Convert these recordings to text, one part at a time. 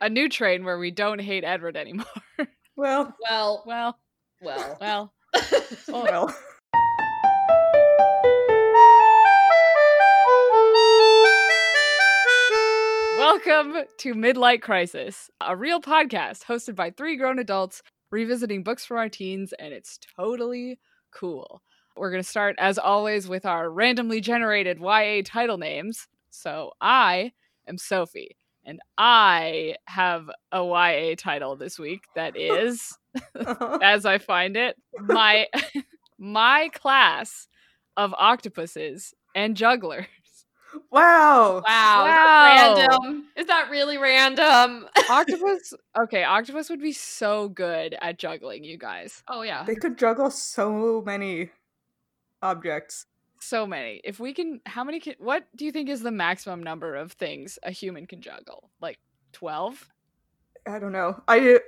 a new train where we don't hate Edward anymore. Well, Well, well, well. well. well. Welcome to Midlight Crisis, a real podcast hosted by three grown adults revisiting books from our teens, and it's totally cool. We're going to start, as always, with our randomly generated YA title names. So I am Sophie, and I have a YA title this week that is, as I find it, my my class of octopuses and jugglers. wow. Wow. Wow. Is random? Is that really random? Octopus, okay, octopus would be so good at juggling, you guys. oh yeah. They could juggle so many objects. So many. If we can, how many can, what do you think is the maximum number of things a human can juggle? Like 12? I don't know. I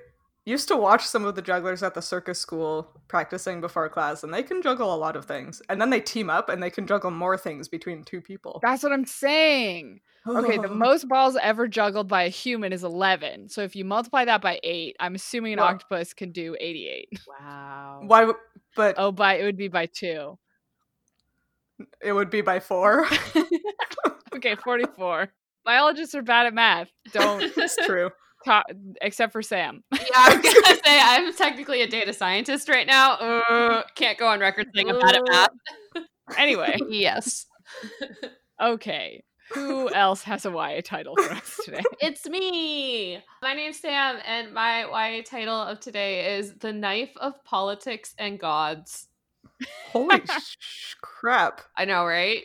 used to watch some of the jugglers at the circus school practicing before class, and they can juggle a lot of things. And then they team up and they can juggle more things between two people. That's what I'm saying. Okay, the most balls ever juggled by a human is 11. So if you multiply that by 8, I'm assuming an Well- octopus can do 88. Wow. Why? But Oh, by it would be by 2. It would be by four. Okay, 44. Biologists are bad at math. Don't it's true. talk, except for Sam. Yeah, I was gonna say I'm technically a data scientist right now. Uh, can't go on record saying I'm bad at math. Anyway, yes. okay. Who else has a YA title for us today? It's me. My name's Sam, and my YA title of today is The Knife of Politics and Gods. Holy sh- crap! I know, right?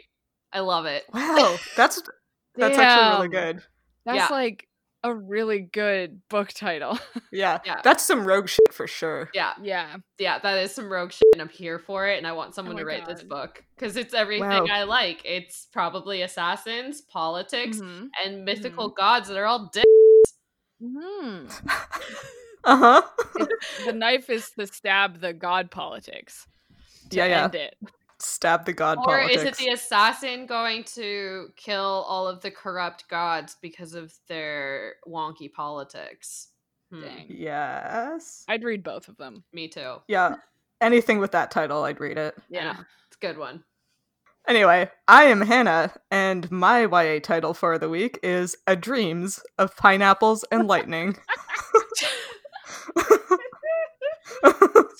I love it. Wow, that's that's actually really good. That's Yeah. like a really good book title. Yeah, Yeah. that's some rogue shit for sure. Yeah, yeah. yeah, that is some rogue shit, and I'm here for it. And I want someone Oh to my write this book because it's everything Wow. I like. It's probably assassins, politics, Mhm. and mythical Mm-hmm. gods that are all dick. Mhm. Uh huh. The knife is to stab the god politics. To Yeah, yeah. End it. Stab the god Or politics. is it the assassin going to kill all of the corrupt gods because of their wonky politics? Hmm, Dang. Yes. I'd read both of them. Me too. Yeah. Anything with that title, I'd read it. Yeah, it's a good one. Anyway, I am Hannah, and my YA title for the week is A Dreams of Pineapples and Lightning.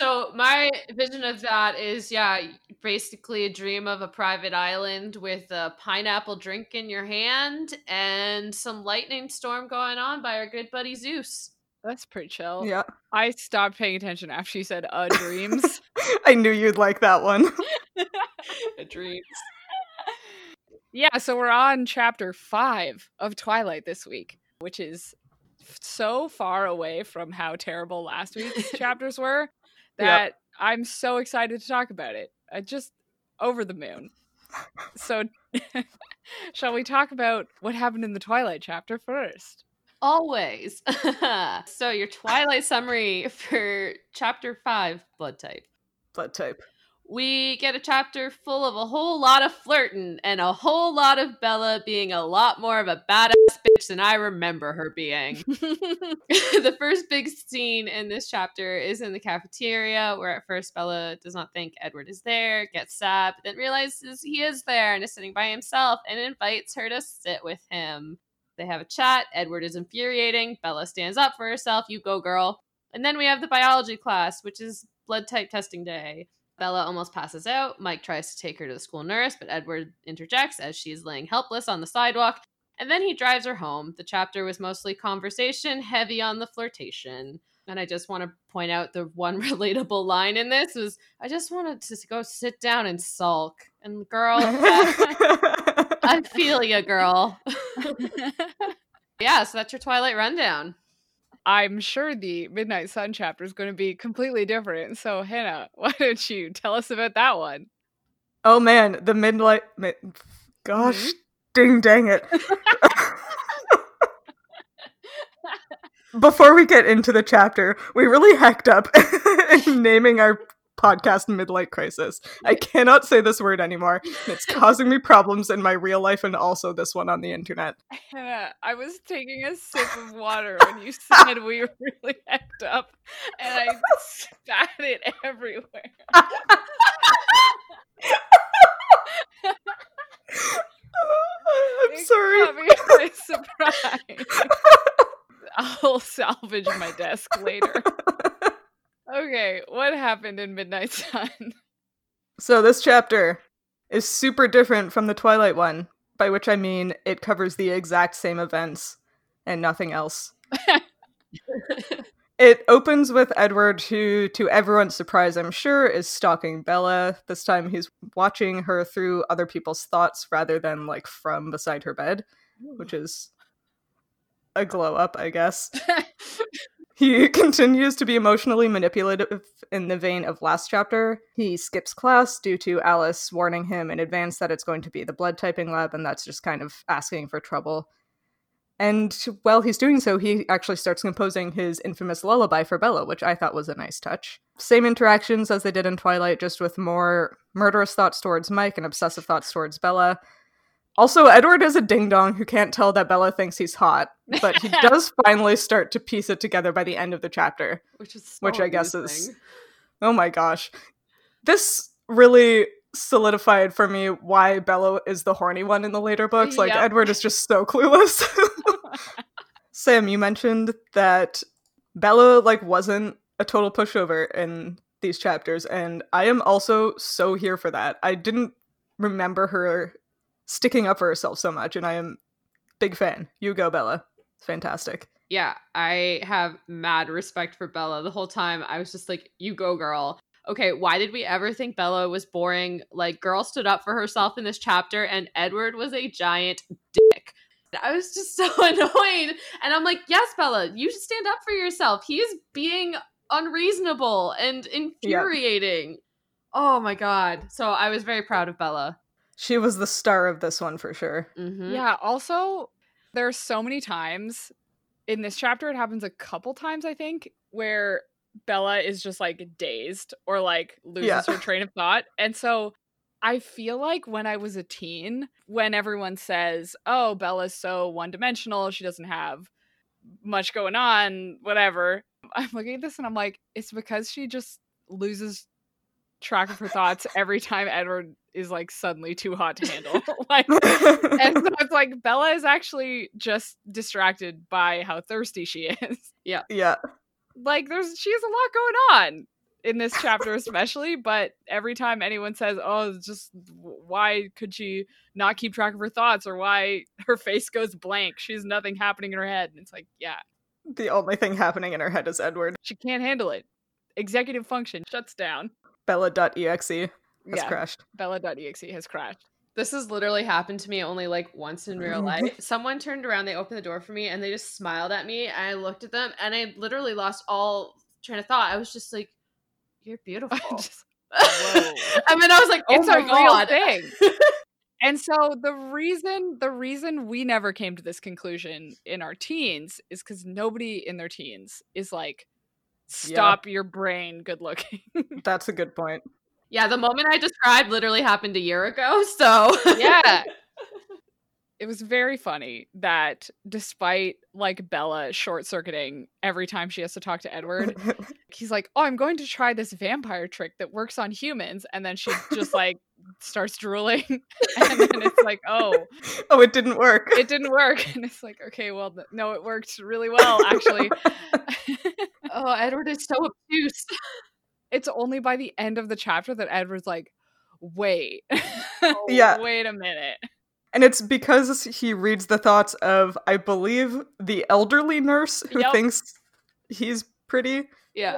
So my vision of that is, yeah, basically a dream of a private island with a pineapple drink in your hand and some lightning storm going on by our good buddy Zeus. That's pretty chill. yeah. I stopped paying attention after you said uh dreams. I knew you'd like that one. A dream. yeah, so we're on chapter five of Twilight this week, which is f- so far away from how terrible last week's chapters were Yep. I'm so excited to talk about it. I just over the moon. So, shall we talk about what happened in the Twilight chapter first? Always. so your Twilight summary for chapter five, blood type. Blood type. We get a chapter full of a whole lot of flirting and a whole lot of Bella being a lot more of a badass bitch than I remember her being. the first big scene in this chapter is in the cafeteria, where at first Bella does not think Edward is there, gets sad, but then realizes he is there and is sitting by himself and invites her to sit with him. They have a chat. Edward is infuriating. Bella stands up for herself. You go, girl. And then we have the biology class, which is blood type testing day. Bella almost passes out. Mike tries to take her to the school nurse, but Edward interjects as she is laying helpless on the sidewalk. And then he drives her home. The chapter was mostly conversation, heavy on the flirtation. And I just want to point out the one relatable line in this was I just wanted to go sit down and sulk. And girl, I feel you, girl. yeah, so that's your Twilight rundown. I'm sure the Midnight Sun chapter is going to be completely different. So, Hannah, why don't you tell us about that one? oh man, the midnight. Mi- gosh, Mhm. ding dang it. Before we get into the chapter, we really hacked up in naming our podcast midlife crisis. I cannot say this word anymore. It's causing me problems in my real life and also this one on the internet. Hannah, I was taking a sip of water when you said we were really act up, and I spat it everywhere. I'm It sorry. caught surprise. I'll salvage my desk later. Okay, what happened in Midnight Sun? So this chapter is super different from the Twilight one, by which I mean it covers the exact same events and nothing else. It opens with Edward, who, to everyone's surprise, I'm sure, is stalking Bella. This time he's watching her through other people's thoughts rather than like from beside her bed, which is a glow up, I guess. He continues to be emotionally manipulative in the vein of last chapter. He skips class due to Alice warning him in advance that it's going to be the blood typing lab, and that's just kind of asking for trouble. And while he's doing so, he actually starts composing his infamous lullaby for Bella, which I thought was a nice touch. Same interactions as they did in Twilight, just with more murderous thoughts towards Mike and obsessive thoughts towards Bella. Also, Edward is a ding dong who can't tell that Bella thinks he's hot, but he does finally start to piece it together by the end of the chapter. Which is so Which I guess is- Oh my gosh. This really solidified for me why Bella is the horny one in the later books. Like, Yep. Edward is just so clueless. Sam, you mentioned that Bella, like, wasn't a total pushover in these chapters, and I am also so here for that. I didn't remember her sticking up for herself so much, and I am big fan. You go, Bella. It's fantastic. Yeah, I have mad respect for Bella. The whole time I was just like, you go, girl. Okay, why did we ever think Bella was boring? Like, girl stood up for herself in this chapter, and Edward was a giant dick. I was just so annoyed. And I'm like, yes, Bella, you should stand up for yourself. He is being unreasonable and infuriating. Oh my God. So I was very proud of Bella. She was the star of this one for sure. Mm-hmm. Yeah, also, there are so many times in this chapter, it happens a couple times, I think, where Bella is just like dazed or like loses Yeah. her train of thought. And so I feel like when I was a teen, when everyone says, oh, Bella's so one dimensional, she doesn't have much going on, whatever, I'm looking at this and I'm like, it's because she just loses track of her thoughts every time Edward is like suddenly too hot to handle. like, and so it's like Bella is actually just distracted by how thirsty she is. yeah. Yeah. Like there's she has a lot going on in this chapter especially, but every time anyone says, "Oh, just why could she not keep track of her thoughts or why her face goes blank? She's nothing happening in her head." And it's like, "Yeah, The only thing happening in her head is Edward. she can't handle it. Executive function shuts down." Bella.exe has yeah, crashed. Bella.exe has crashed. This has literally happened to me only like once in real life. Someone turned around, they opened the door for me, and they just smiled at me. I looked at them, and I literally lost all train of thought. I was just like, "You're beautiful." Just- Whoa. and then I was like, "Oh it's my a real god!" thing. and so the reason the reason we never came to this conclusion in our teens is because nobody in their teens is like, stop your brain good looking. That's a good point. yeah, the moment I described literally happened a year ago. So yeah. It was very funny that despite like Bella short circuiting every time she has to talk to Edward, he's like, Oh, I'm going to try this vampire trick that works on humans. And then she just like starts drooling. And then it's like, Oh, oh, it didn't work. it didn't work. And it's like, okay, well, th- no, it worked really well, actually. Oh, Edward is so obtuse. it's only by the end of the chapter that Edward's like, wait, Yeah. wait a minute. and it's because he reads the thoughts of, I believe, the elderly nurse who Yep. thinks he's pretty. Yeah.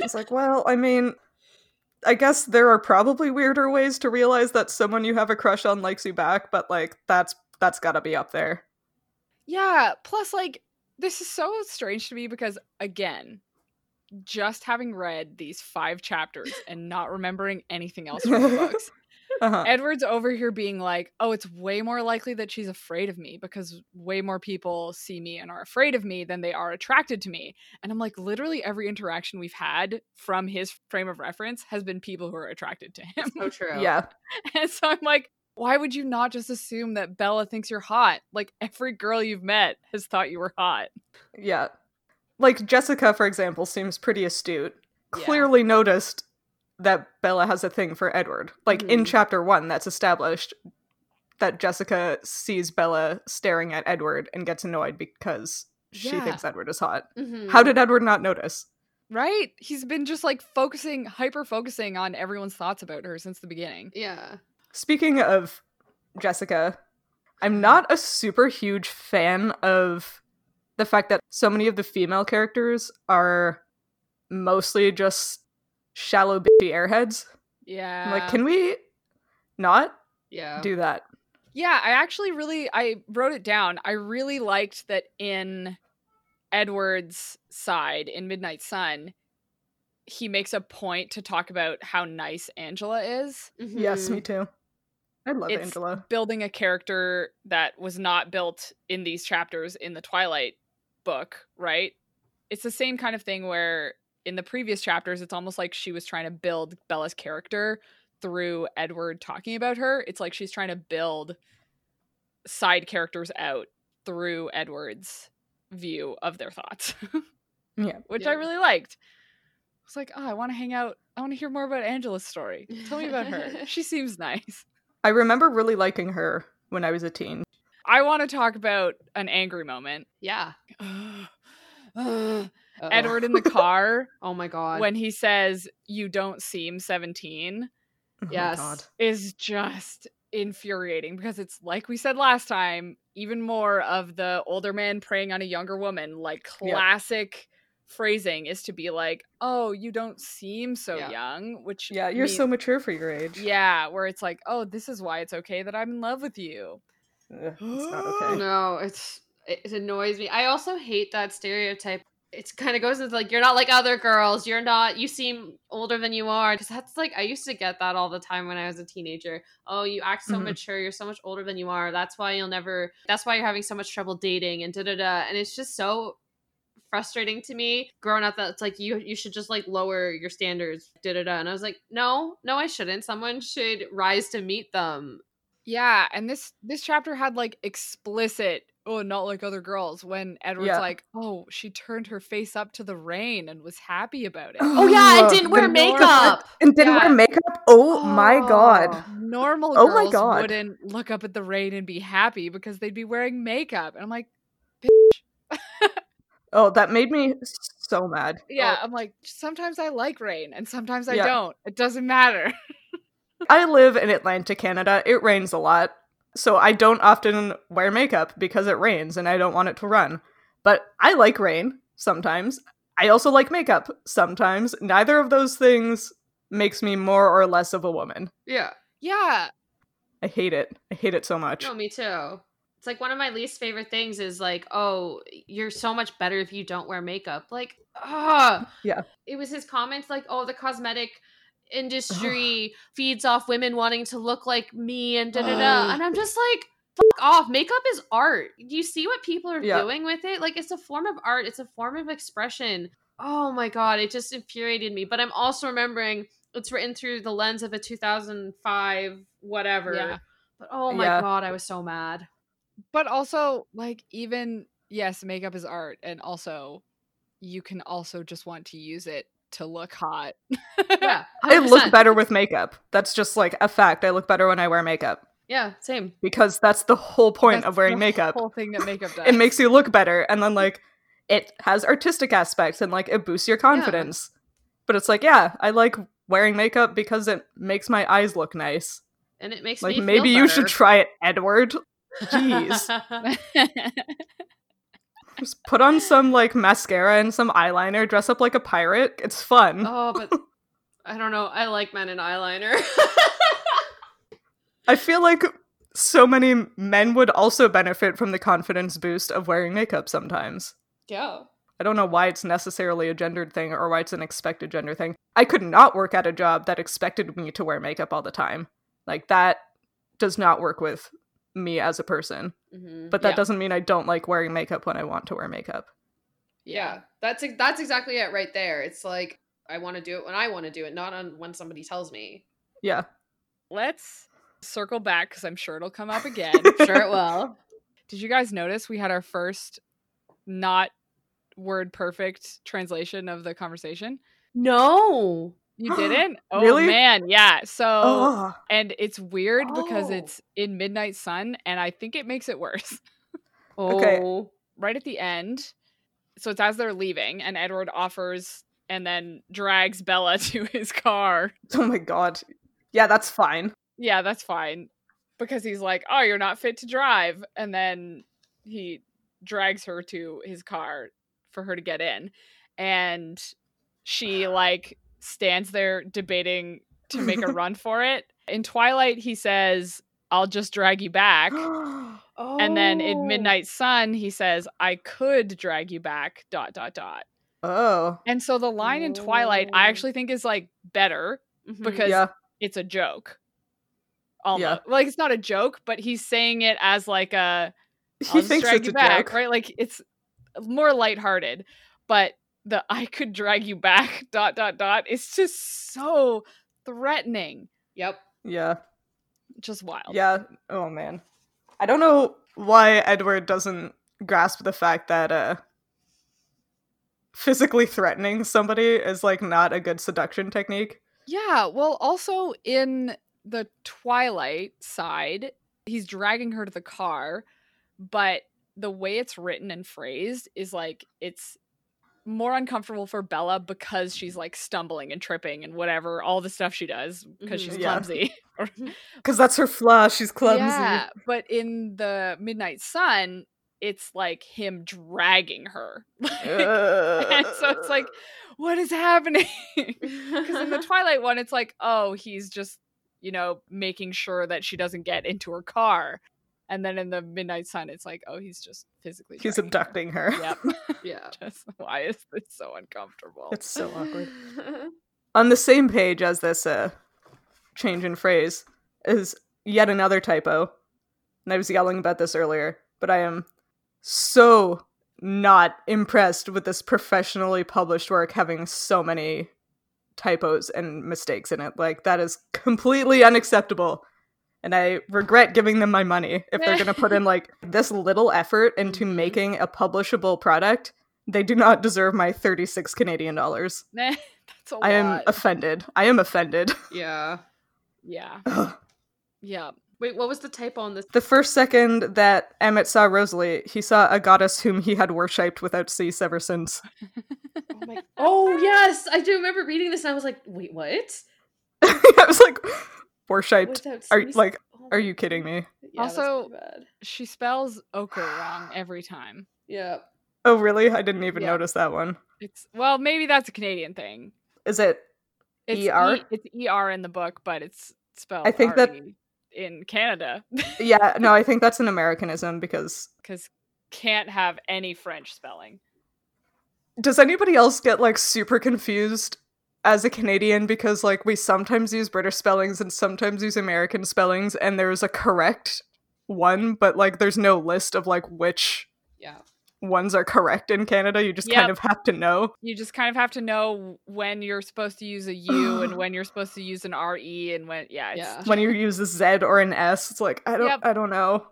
It's like, well, I mean, I guess there are probably weirder ways to realize that someone you have a crush on likes you back, but like that's that's gotta be up there. Yeah. Plus, like, this is so strange to me because, again, just having read these five chapters and not remembering anything else from the books, Uh-huh. Edward's over here being like, oh, it's way more likely that she's afraid of me because way more people see me and are afraid of me than they are attracted to me. And I'm like, literally every interaction we've had from his frame of reference has been people who are attracted to him. so true. yeah. and so I'm like, why would you not just assume that Bella thinks you're hot? Like every girl you've met has thought you were hot. Yeah. Like Jessica, for example, seems pretty astute. Yeah. Clearly noticed that Bella has a thing for Edward. Like in Mhm. chapter one, that's established that Jessica sees Bella staring at Edward and gets annoyed because she Yeah. thinks Edward is hot. Mhm. How did Edward not notice? Right? He's been just like focusing, hyper focusing on everyone's thoughts about her since the beginning. Yeah. Speaking of Jessica, I'm not a super huge fan of the fact that so many of the female characters are mostly just shallow bitchy airheads. Yeah. I'm like, can we not Yeah. do that? Yeah, I actually really I wrote it down. I really liked that in Edward's side in Midnight Sun, he makes a point to talk about how nice Angela is. Yes, Mhm. me too. I love It's Angela. building a character that was not built in these chapters in the Twilight book, right? It's the same kind of thing where in the previous chapters it's almost like she was trying to build Bella's character through Edward talking about her. It's like she's trying to build side characters out through Edward's view of their thoughts, Yeah. which Yeah. I really liked. I was like, oh, I want to hang out. I want to hear more about Angela's story. Tell me about her. she seems nice. I remember really liking her when I was a teen. I want to talk about an angry moment. Yeah. Edward in the car Oh my god. when he says, You don't seem 17 Oh Yes. Is just infuriating because it's like we said last time, even more of the older man preying on a younger woman. Like Yeah. Classic phrasing is to be like, Oh, you don't seem so Yeah. young, which Yeah, you're mean- so mature for your age. Yeah, where it's like, Oh, this is why it's okay that I'm in love with you. Ugh, it's not okay. No, it's it annoys me. I also hate that stereotype. It kind of goes into like you're not like other girls. You're not. You seem older than you are. Because that's like I used to get that all the time when I was a teenager. Oh, you act so Mhm. mature. You're so much older than you are. That's why you'll never. That's why you're having so much trouble dating and da da da. And it's just so frustrating to me growing up that it's like you you should just like lower your standards da da da and i was like no no i shouldn't someone should rise to meet them Yeah, and this this chapter had like explicit oh not like other girls when Edward's Yeah. like oh she turned her face up to the rain and was happy about it. oh yeah and didn't wear the makeup And didn't Yeah. wear makeup? Oh, my god. Oh. Normal Oh my God. wouldn't look up at the rain and be happy because they'd be wearing makeup. And I'm like, Oh, that made me so mad. yeah, Oh. I'm like, sometimes I like rain and sometimes I Yeah. don't. It doesn't matter. I live in Atlantic, Canada. It rains a lot. So I don't often wear makeup because it rains and I don't want it to run. But I like rain sometimes. I also like makeup sometimes. Neither of those things makes me more or less of a woman. yeah yeah. I hate it. I hate it so much. no me too it's like one of my least favorite things is like oh you're so much better if you don't wear makeup. Like ah Yeah. it was his comments like oh the cosmetic industry feeds off women wanting to look like me and da da da. And i'm just like fuck off. Makeup is art. Do you see what people are Yeah. doing with it? Like it's a form of art. It's a form of expression. Oh my god it just infuriated me. But i'm also remembering it's written through the lens of a 2005 whatever. Yeah. but oh my Yeah. god i was so mad But also, like, even, yes, makeup is art. And also, you can also just want to use it to look hot. yeah I look better with makeup. That's just like a fact. I look better when I wear makeup yeah same because that's the whole point That's of wearing the makeup. whole thing that makeup does. It makes you look better and then like it has artistic aspects and like it boosts your confidence. But it's like, yeah, I like wearing makeup because it makes my eyes look nice. and it makes me look Like maybe you should try it, Edward. Jeez. Just put on some like mascara and some eyeliner, dress up like a pirate. It's fun. oh but i don't know i like men in eyeliner I feel like so many men would also benefit from the confidence boost of wearing makeup sometimes. yeah I don't know why it's necessarily a gendered thing or why it's an expected gender thing. I could not work at a job that expected me to wear makeup all the time. Like that does not work with me as a person. Mhm. But that Yeah. doesn't mean I don't like wearing makeup when I want to wear makeup. Yeah, that's that's exactly it right there. It's like I want to do it when I want to do it, not on when somebody tells me. Yeah. Let's circle back because I'm sure it'll come up again. Sure, it will. Did you guys notice we had our first not word perfect translation of the conversation? No. You didn't? Oh Really? man, yeah. So Oh. and it's weird because Oh. it's in Midnight Sun and I think it makes it worse. Okay. Oh. right at the end. So it's as they're leaving and Edward offers and then drags Bella to his car. Oh my god. Yeah, that's fine. Yeah, that's fine. Because he's like, "Oh, you're not fit to drive." And then he drags her to his car for her to get in. And she like stands there debating to make a run for it. In Twilight, he says, "I'll just drag you back." And then in Oh. Midnight Sun, he says, "I could drag you back." Dot dot dot. oh. And so the line in Twilight, I Oh. actually think is like better Mhm. because Yeah. it's a joke. Almost Yeah. like it's not a joke, but he's saying it as like a He I'll just thinks drag it's you a back, joke. right? Like it's more lighthearted. But the I could drag you back dot dot dot is just so threatening. Yep. Yeah. Just wild. Yeah. Oh man. I don't know why Edward doesn't grasp the fact that uh physically threatening somebody is like not a good seduction technique. Yeah, well, also in the Twilight side, he's dragging her to the car, but the way it's written and phrased is like it's more uncomfortable for Bella because she's like stumbling and tripping and whatever, all the stuff she does because she's mm-hmm. Yeah. clumsy. Cuz that's her flaw, she's clumsy. Yeah, but in the Midnight Sun, it's like him dragging her. and so it's like, uh. what is happening? Because in the Twilight one, it's like, oh, he's just, you know, making sure that she doesn't get into her car. And then in the Midnight Sun, it's like, oh, he's just physically. He's dragging her. abducting her. Yep. yeah. just why is this so uncomfortable? It's so awkward. On the same page as this uh change in phrase is yet another typo. And I was yelling about this earlier, but I am so not impressed with this professionally published work having so many typos and mistakes in it. Like that is completely unacceptable. And I regret giving them my money if they're going to put in like this little effort into Mhm. making a publishable product. They do not deserve my 36 Canadian dollars. That's a I am offended. I am offended. yeah. yeah. Ugh. Yeah. Wait, what was the typo on this? the first second that Emmett saw Rosalie, he saw a goddess whom he had worshipped without cease ever since. Oh my. Oh yes, I do remember reading this. and I was like, wait, what? I was like, worshipped. Without Are like, Oh are you kidding me? Yeah, Also- She spells ochre wrong every time. Yeah. Oh, really? I didn't even Yeah. notice that one. It's well, maybe that's a Canadian thing. Is it? It's ER? E- it's ER in the book, but it's spelled I think that- in Canada Yeah, no, I think that's an Americanism because because can't have any French spelling. does anybody else get like super confused as a Canadian because like we sometimes use British spellings and sometimes use American spellings and there's a correct one, but like there's no list of like which Yeah. Ones are correct in Canada. You just Yep. kind of have to know. You just kind of have to know when you're supposed to use a U and when you're supposed to use an RE and when yeah, it's Yeah. When you use a Z or an S, it's like I don't Yep. I don't know.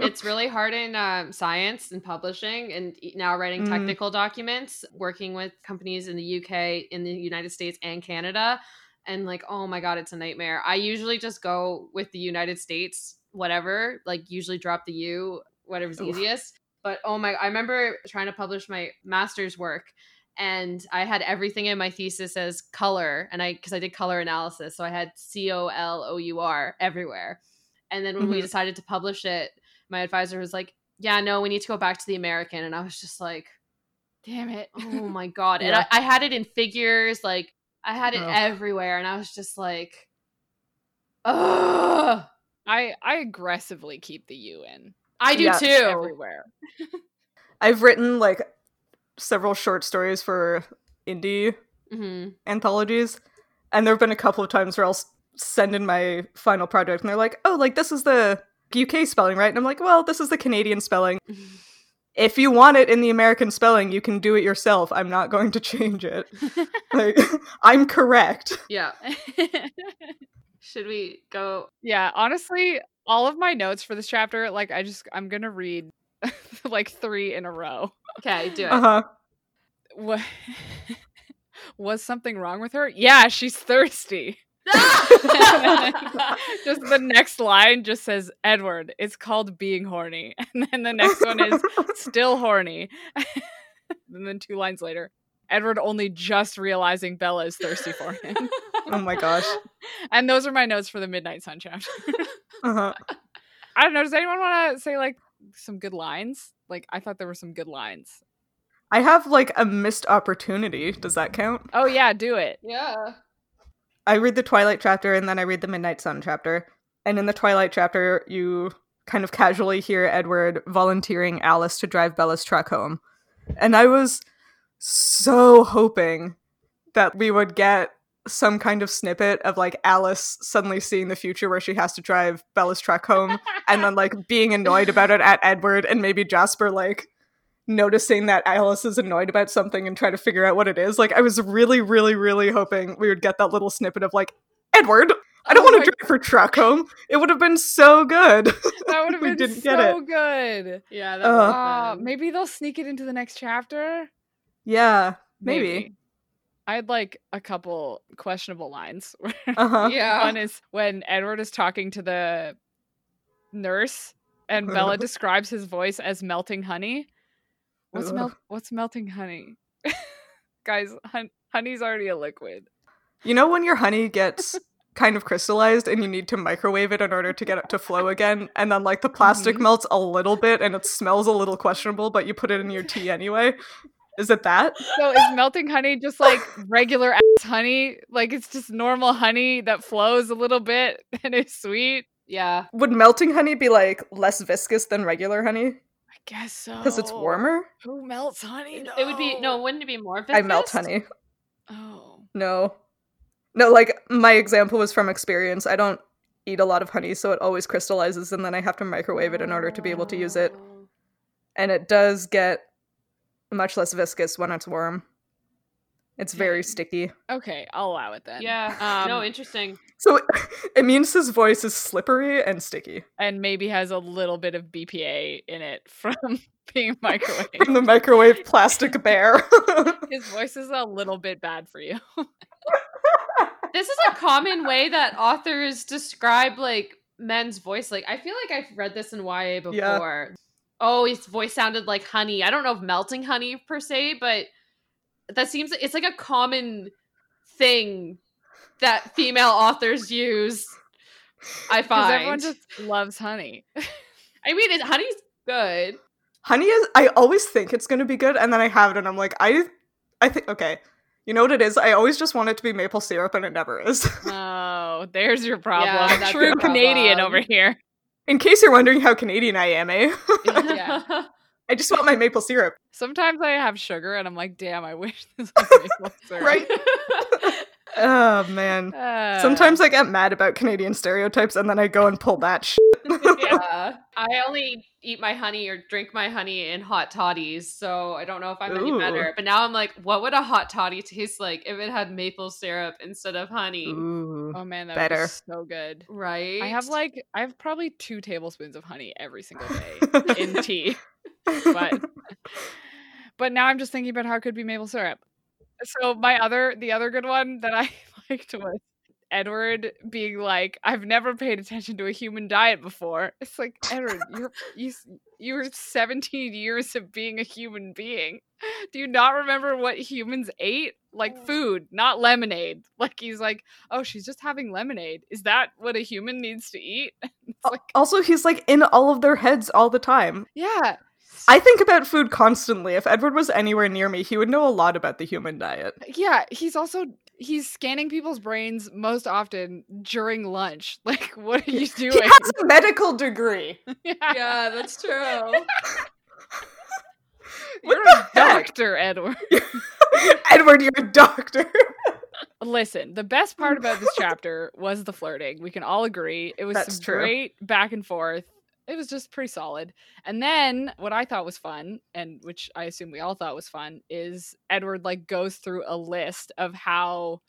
It's really hard in um, science and publishing, and now writing Mm. technical documents, working with companies in the UK, in the United States, and Canada. And like, oh my god, it's a nightmare. I usually just go with the United States, whatever. Like, usually drop the U, whatever's Oof. easiest. But oh my, I remember trying to publish my master's work, and I had everything in my thesis as color, and I because I did color analysis, so I had C O L O U R everywhere. And then when we Mhm. decided to publish it, my advisor was like, "Yeah, no, we need to go back to the American," and I was just like, damn it. "Oh my god!" And I, I had it in figures, like I had it Ugh. everywhere, and I was just like, "Ugh." I I aggressively keep the U in I do Yeah. too. everywhere. I've written like several short stories for indie hmm anthologies, and there have been a couple of times where I'll send in my final project and they're like, "Oh, like this is the UK spelling, right?" And I'm like, "Well, this is the Canadian spelling. If you want it in the American spelling, you can do it yourself. I'm not going to change it. like I'm correct." yeah. Should we go? yeah, honestly, all of my notes for this chapter, like I just I'm gonna read like three in a row. Okay, do it. Uh-huh. What was something wrong with her? Yeah, she's thirsty. just the next line just says Edward. It's called being horny, and then the next one is still horny. and then two lines later, Edward only just realizing Bella is thirsty for him. Oh my gosh. and those are my notes for the Midnight Sun chapter. Uh-huh. I don't know. Does anyone want to say like some good lines? Like I thought there were some good lines. I have like a missed opportunity. Does that count? Oh yeah, do it. yeah. I read the Twilight chapter and then I read the Midnight Sun chapter. And in the Twilight chapter, you kind of casually hear Edward volunteering Alice to drive Bella's truck home. And I was so hoping that we would get some kind of snippet of like Alice suddenly seeing the future where she has to drive Bella's truck home and then like being annoyed about it at Edward and maybe Jasper like noticing that Alice is annoyed about something and try to figure out what it is. Like I was really, really, really hoping we would get that little snippet of like, Edward, I don't Oh want my- to drive her truck home. It would have been so good. That would have been didn't so get it. good. Yeah. That Uh, Uh, maybe they'll sneak it into the next chapter. yeah, maybe. I had like a couple questionable lines. Uh-huh. Yeah. One is when Edward is talking to the nurse and Bella describes his voice as melting honey. What's mel- what's melting honey? Guys, hun- honey's already a liquid. You know when your honey gets kind of crystallized and you need to microwave it in order to get it to flow again, and then like the plastic Mhm. melts a little bit and it smells a little questionable, but you put it in your tea anyway? Is it that? So is melting honey just like regular ass honey? Like it's just normal honey that flows a little bit and is sweet? yeah. Would melting honey be like less viscous than regular honey I guess so. because it's warmer? Who melts honey? It, it would be no. Wouldn't it be more? I melt honey. Oh. No. No, like my example was from experience. I don't eat a lot of honey, so it always crystallizes and then I have to microwave it in order to be able to use it. Oh. And it does get much less viscous when it's warm. It's very sticky. Okay, I'll allow it then. Yeah. no, Um, interesting. So it means his voice is slippery and sticky and maybe has a little bit of BPA in it from being microwaved. from the microwave plastic bear. His voice is a little bit bad for you. This is a common way that authors describe like men's voice. Like I feel like I've read this in YA before. Yeah. Oh, his voice sounded like honey. I don't know if melting honey per se, but that seems it's like a common thing that female authors use. I find. everyone just loves honey. I mean, it, honey's good. Honey is I always think it's gonna be good, and then I have it and I'm like, I I think okay. You know what it is? I always just want it to be maple syrup and it never is. Oh, there's your problem. that's True your Canadian over here. In case you're wondering how Canadian I am, eh? Yeah. I just want my maple syrup. Sometimes I have sugar and I'm like, damn, I wish this was maple syrup. Right? Oh man. Uh, Sometimes I get mad about Canadian stereotypes and then I go and pull that shit. yeah. I only eat my honey or drink my honey in hot toddies, so I don't know if I'm any better. But now I'm like, what would a hot toddy taste like if it had maple syrup instead of honey? Ooh. Oh man, that Better. was so good. Right? I have like I have probably two tablespoons of honey every single day in tea. but but now I'm just thinking about how it could be maple syrup. So my other the other good one that I liked was Edward being like, I've never paid attention to a human diet before. It's like, Edward, you're you you're 17 years of being a human being. Do you not remember what humans ate? Like food, not lemonade. Like he's like, oh, she's just having lemonade. Is that what a human needs to eat? Like, also, he's like in all of their heads all the time. yeah, I think about food constantly. If Edward was anywhere near me, he would know a lot about the human diet. Yeah, he's also he's scanning people's brains most often during lunch. Like, what are you doing? He doing? has a medical degree. yeah, that's true. You're a heck? doctor, Edward. Edward, you're a doctor. Listen, the best part about this chapter was the flirting. We can all agree. It was That's some true. great back and forth. It was just pretty solid. And then what I thought was fun, and which I assume we all thought was fun, is Edward like goes through a list of how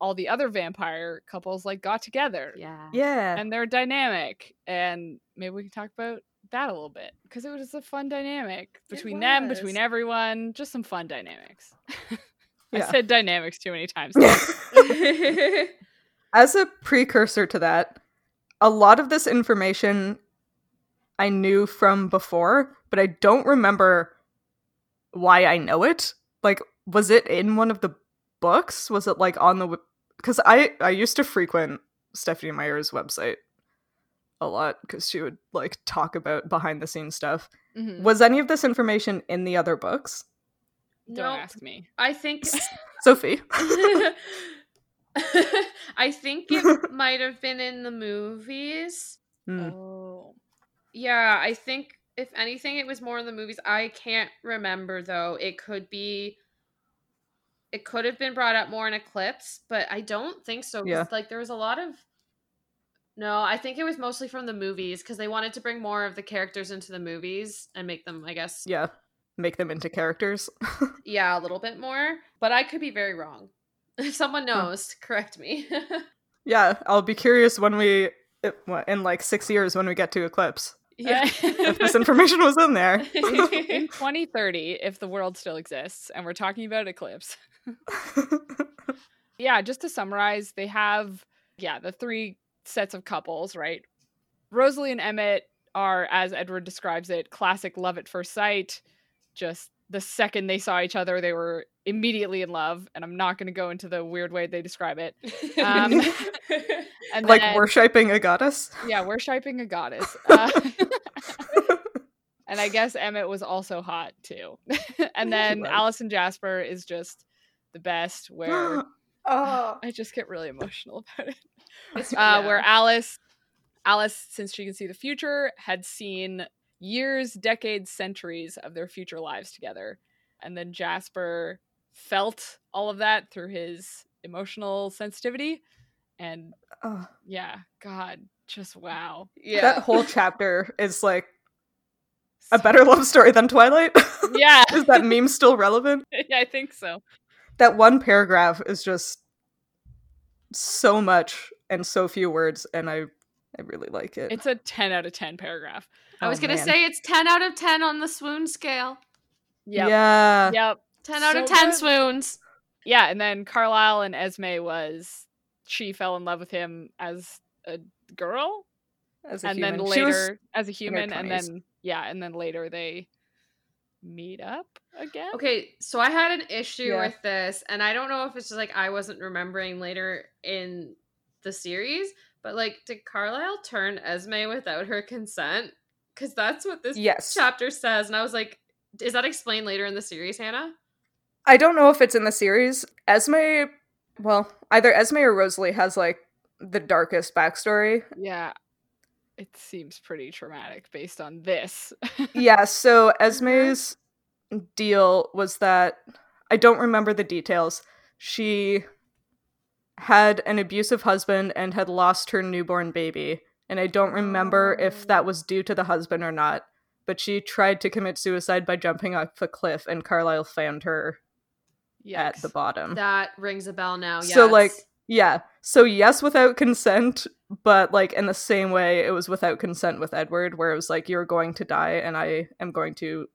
all the other vampire couples like got together Yeah. Yeah. and their dynamic. And maybe we can talk about that a little bit because it was a fun dynamic between them, between everyone, just some fun dynamics. I said dynamics too many times. As a precursor to that, a lot of this information I knew from before, but I don't remember why I know it. Like, was it in one of the books? Was it like on the because I I used to frequent Stephenie Meyer's website a lot because she would like talk about behind the scenes stuff. Mhm. Was any of this information in the other books? Don't no, ask me. I think Sophie. I think it might have been in the movies. Hmm. Oh. Yeah, I think if anything, it was more in the movies. I can't remember though. It could be. It could have been brought up more in Eclipse, but I don't think so. Yeah. Like there was a lot of. No, I think it was mostly from the movies because they wanted to bring more of the characters into the movies and make them, I guess, Yeah. Make them into characters. yeah, a little bit more. But I could be very wrong. If someone knows, correct me. yeah, I'll be curious when we in like 6 years when we get to Eclipse. Yeah. If this information was in there. in 2030, if the world still exists, and we're talking about Eclipse. Yeah, just to summarize, they have yeah, the three sets of couples, right? Rosalie and Emmett are, as Edward describes it, classic love at first sight. Just the second they saw each other, they were immediately in love. And I'm not going to go into the weird way they describe it. Um, And like then- worshipping a goddess. yeah, worshiping a goddess. Uh, and I guess Emmett was also hot too. and then was. Alice and Jasper is just the best. Where oh. I just get really emotional about it. It's- uh, where. Alice, Alice, since she can see the future, had seen years, decades, centuries of their future lives together, and then Jasper felt all of that through his emotional sensitivity, and Oh. yeah, God, just wow. yeah. That whole chapter is like a better love story than Twilight. Yeah, is that meme still relevant? yeah, I think so. That one paragraph is just so much and so few words, and I I really like it. It's a ten out of ten paragraph. I was Oh, gonna man. say it's ten out of ten on the swoon scale. Yep. Yeah. Yep. Ten out of ten good. swoons. Yeah, and then Carlisle and Esme was she fell in love with him as a girl As a and human. then She was- later as a human and then yeah and then later they meet up again Okay, so I had an issue Yeah. with this, and I don't know if it's just like I wasn't remembering later in the series, but like, did Carlisle turn Esme without her consent? Because that's what this yes. chapter says, and I was like, is that explained later in the series, Hannah? I don't know if it's in the series. Esme, well, either Esme or Rosalie has like the darkest backstory. yeah it seems pretty traumatic based on this yeah, so mm-hmm. Esme's deal was that I don't remember the details. She had an abusive husband and had lost her newborn baby, and I don't remember if that was due to the husband or not. But she tried to commit suicide by jumping off a cliff, and Carlisle found her at the bottom. That rings a bell now. So, like. Yeah. So yes, without consent, but like in the same way, it was without consent with Edward, where it was like you're going to die, and I am going to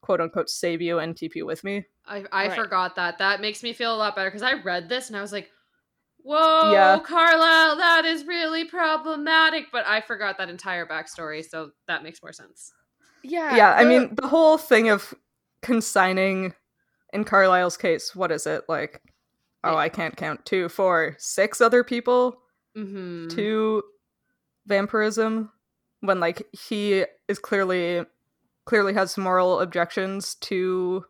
quote unquote save you and keep you with me. I, I Right. forgot that. That makes me feel a lot better because I read this and I was like, whoa, Yeah. Carlisle, that is really problematic. But I forgot that entire backstory, so that makes more sense. yeah yeah, I mean the whole thing of consigning in Carlisle's case, what is it like? Oh, I can't count two, four, six other people Mm-hmm. to vampirism when like he is clearly clearly has moral objections to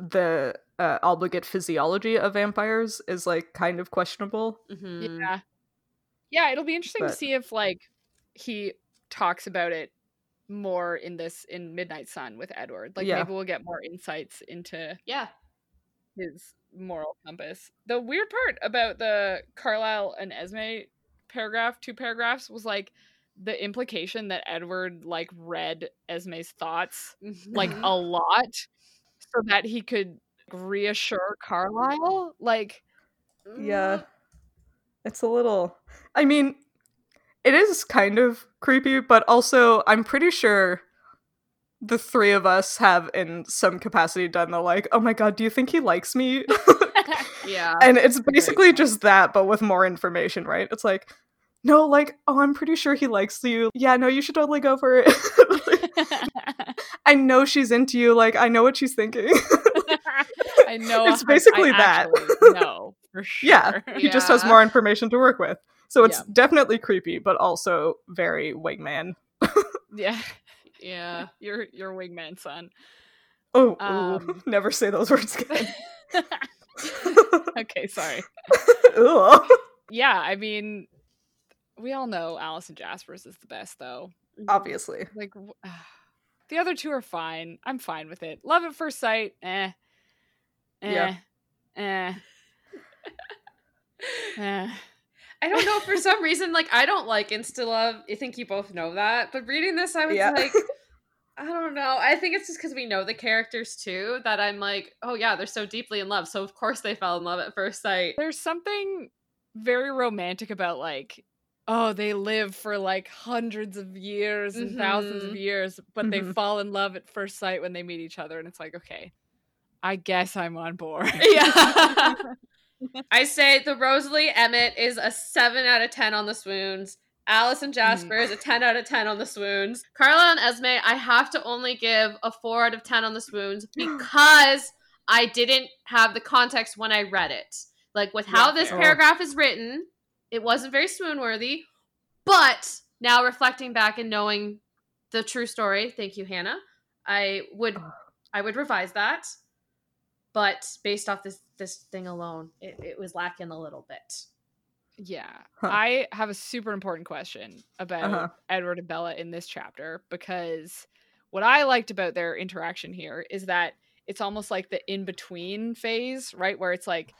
the uh, obligate physiology of vampires is like kind of questionable. Mm-hmm. yeah yeah it'll be interesting to see if like he talks about it more in this in midnight sun with edward like Yeah. maybe we'll get more insights into Yeah. his moral compass. The weird part about the Carlisle and Esme paragraph, two paragraphs, was like the implication that Edward like read Esme's thoughts like Mhm. a lot so that he could reassure Carlisle. Like Yeah. Uh it's a little. I mean, it is kind of creepy, but also I'm pretty sure the three of us have, in some capacity, done the like, oh my god, do you think he likes me? yeah. and it's basically just that, but with more information, right? It's like, no, like, oh, I'm pretty sure he likes you. Yeah, no, you should totally go for it. I know she's into you. Like, I know what she's thinking. I know It's basically I that. No, for sure. yeah, he just has more information to work with. So it's Yeah. definitely creepy, but also very wingman. yeah. yeah. Your your wingman son. Oh, ooh, Um, never say those words again. okay, sorry. Yeah, I mean, we all know Alice and Jasper's is the best, though. Obviously. Like, w- the other two are fine. I'm fine with it. Love at first sight, eh. Eh. Yeah. Eh. eh. I don't know for some reason like I don't like insta love. I think you both know that. But reading this I was Yeah. like I don't know. I think it's just because we know the characters too that I'm like, oh yeah, they're so deeply in love. So of course they fell in love at first sight. There's something very romantic about, like, oh, they live for like hundreds of years and thousands of Mhm. years, but they Mhm. fall in love at first sight when they meet each other. And it's like, okay, I guess I'm on board. Yeah. I say the Rosalie Emmett is a seven out of ten on the swoons. Alice and Jasper is a 10 out of 10 on the swoons. Carlisle and Esme, I have to only give a 4 out of 10 on the swoons because I didn't have the context when I read it. Like with how Yeah, this paragraph is written, it wasn't very swoon worthy. But now reflecting back and knowing the true story, thank you, Hannah. I would I would revise that. But based off this this thing alone, it, it was lacking a little bit. Yeah. Huh. I have a super important question about Uh-huh. Edward and Bella in this chapter because what I liked about their interaction here is that it's almost like the in between phase, right? Where it's like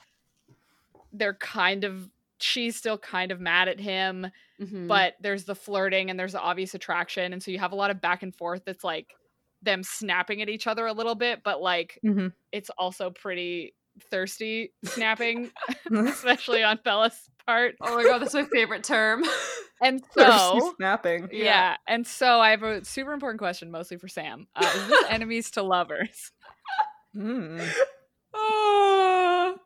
they're kind of, she's still kind of mad at him, Mhm. but there's the flirting and there's the obvious attraction. And so you have a lot of back and forth that's like them snapping at each other a little bit, but like Mhm. it's also pretty thirsty snapping, especially on Bella's part. Oh my god, that's my favorite term. And Thirsty so, snapping. yeah. Yeah. and so I have a super important question, mostly for Sam. Uh, is this enemies to lovers? Mm. oh.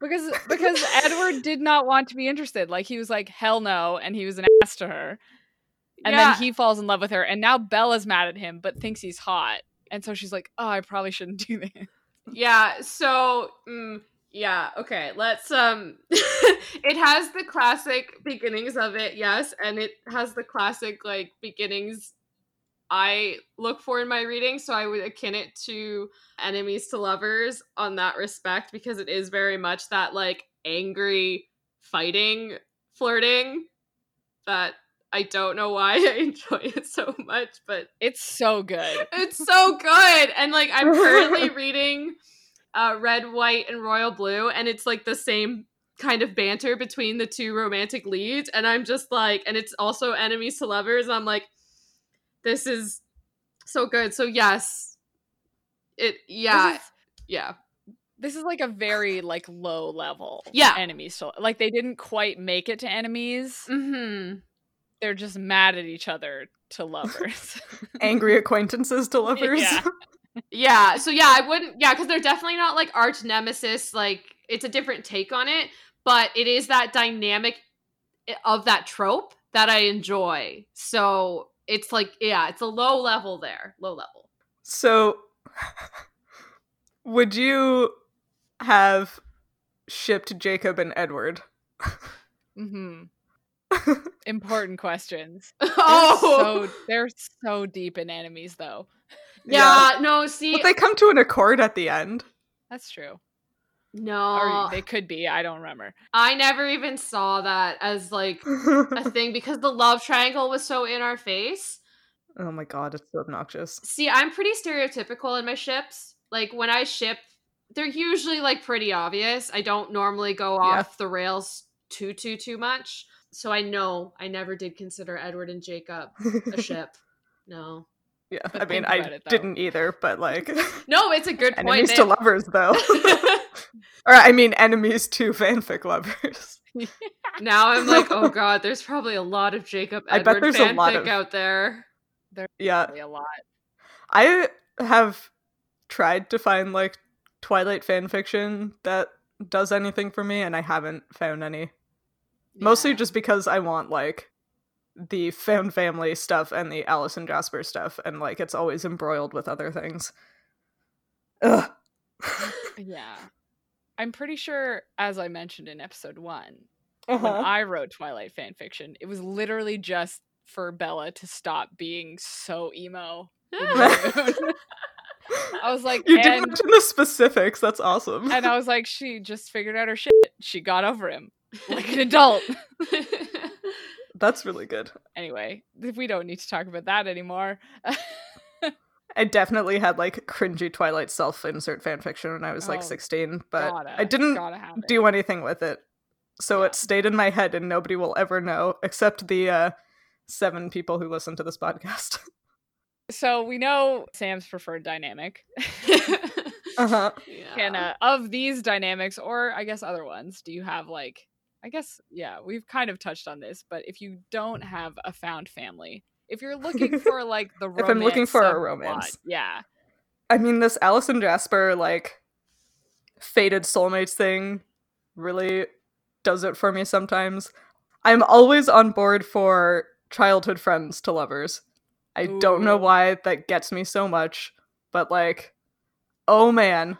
Because because Edward did not want to be interested. Like he was like hell no, and he was an ass to her. And Yeah. then he falls in love with her, and now Bella's mad at him, but thinks he's hot. And so she's like, "Oh, I probably shouldn't do this." Yeah, so mm, yeah, okay. Let's um it has the classic beginnings of it, yes, and it has the classic like beginnings I look for in my reading, so I would akin it to enemies to lovers on that respect because it is very much that like angry fighting flirting that I don't know why I enjoy it so much, but It's so good. it's so good. And like I'm currently reading uh Red, White, and Royal Blue, and it's like the same kind of banter between the two romantic leads. And I'm just like, and it's also enemies to lovers. And I'm like, this is so good. So yes. It yeah. This is, yeah. this is like a very like low level Yeah. enemies to like they didn't quite make it to enemies. Mm-hmm. They're just mad at each other to lovers. Angry acquaintances to lovers. Yeah. Yeah. So yeah, I wouldn't yeah, because they're definitely not like arch nemesis, like it's a different take on it, but it is that dynamic of that trope that I enjoy. So it's like, yeah, it's a low level there. Low level. So, would you have shipped Jacob and Edward? hmm Important questions. They're oh so they're so deep in enemies though. yeah, no, see But they come to an accord at the end. That's true. No. Or they could be. I don't remember. I never even saw that as like a thing because the love triangle was so in our face. oh my god, it's so obnoxious. See, I'm pretty stereotypical in my ships. Like when I ship they're usually like pretty obvious. I don't normally go Yeah. off the rails too too too much. So I know I never did consider Edward and Jacob a ship. No. Yeah, But I mean, I it, didn't either, but like No, it's a good point. enemies They- to lovers though, or I mean, enemies to fanfic lovers. now I'm like, oh god, there's probably a lot of Jacob I bet Edward there's a lot fanfic of- out there. Yeah, a lot. I have tried to find like Twilight fan fiction that does anything for me, and I haven't found any. Mostly just because I want like the found family stuff and the Alice and Jasper stuff, and like it's always embroiled with other things. Ugh. Yeah. I'm pretty sure, as I mentioned in episode one, when uh-huh. I wrote Twilight fan fiction, it was literally just for Bella to stop being so emo. in the mood. I was like, you didn't mention the specifics. That's awesome. and I was like, she just figured out her shit. She got over him like an adult. That's really good. anyway, we don't need to talk about that anymore. I definitely had like cringy Twilight self-insert fanfiction when I was like Oh, 16, but gotta, I didn't gotta have it. do anything with it. So Yeah. it stayed in my head and nobody will ever know except the uh seven people who listen to this podcast. So we know Sam's preferred dynamic. uh-huh. yeah. and uh, of these dynamics, or I guess other ones, do you have like? I guess yeah, we've kind of touched on this, but if you don't mm-hmm. have a found family, if you're looking for like the romance If I'm looking for a romance. yeah, I mean this Alice and Jasper like fated soulmates thing really does it for me sometimes. I'm always on board for childhood friends to lovers. I don't know why that gets me so much, but like oh man,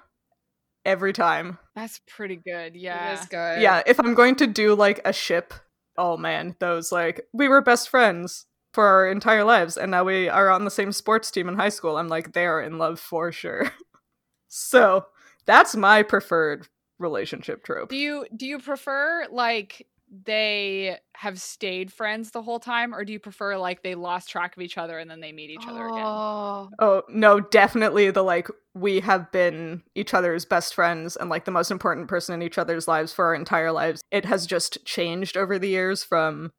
every time. that's pretty good. Yeah, is good. Yeah, if I'm going to do like a ship, oh man, those like we were best friends for our entire lives and now we are on the same sports team in high school. I'm like they are in love for sure. so, that's my preferred relationship trope. Do you do you prefer like they have stayed friends the whole time, or do you prefer like they lost track of each other and then they meet each other again? Oh, Oh, no, definitely the like we have been each other's best friends and like the most important person in each other's lives for our entire lives. It has just changed over the years from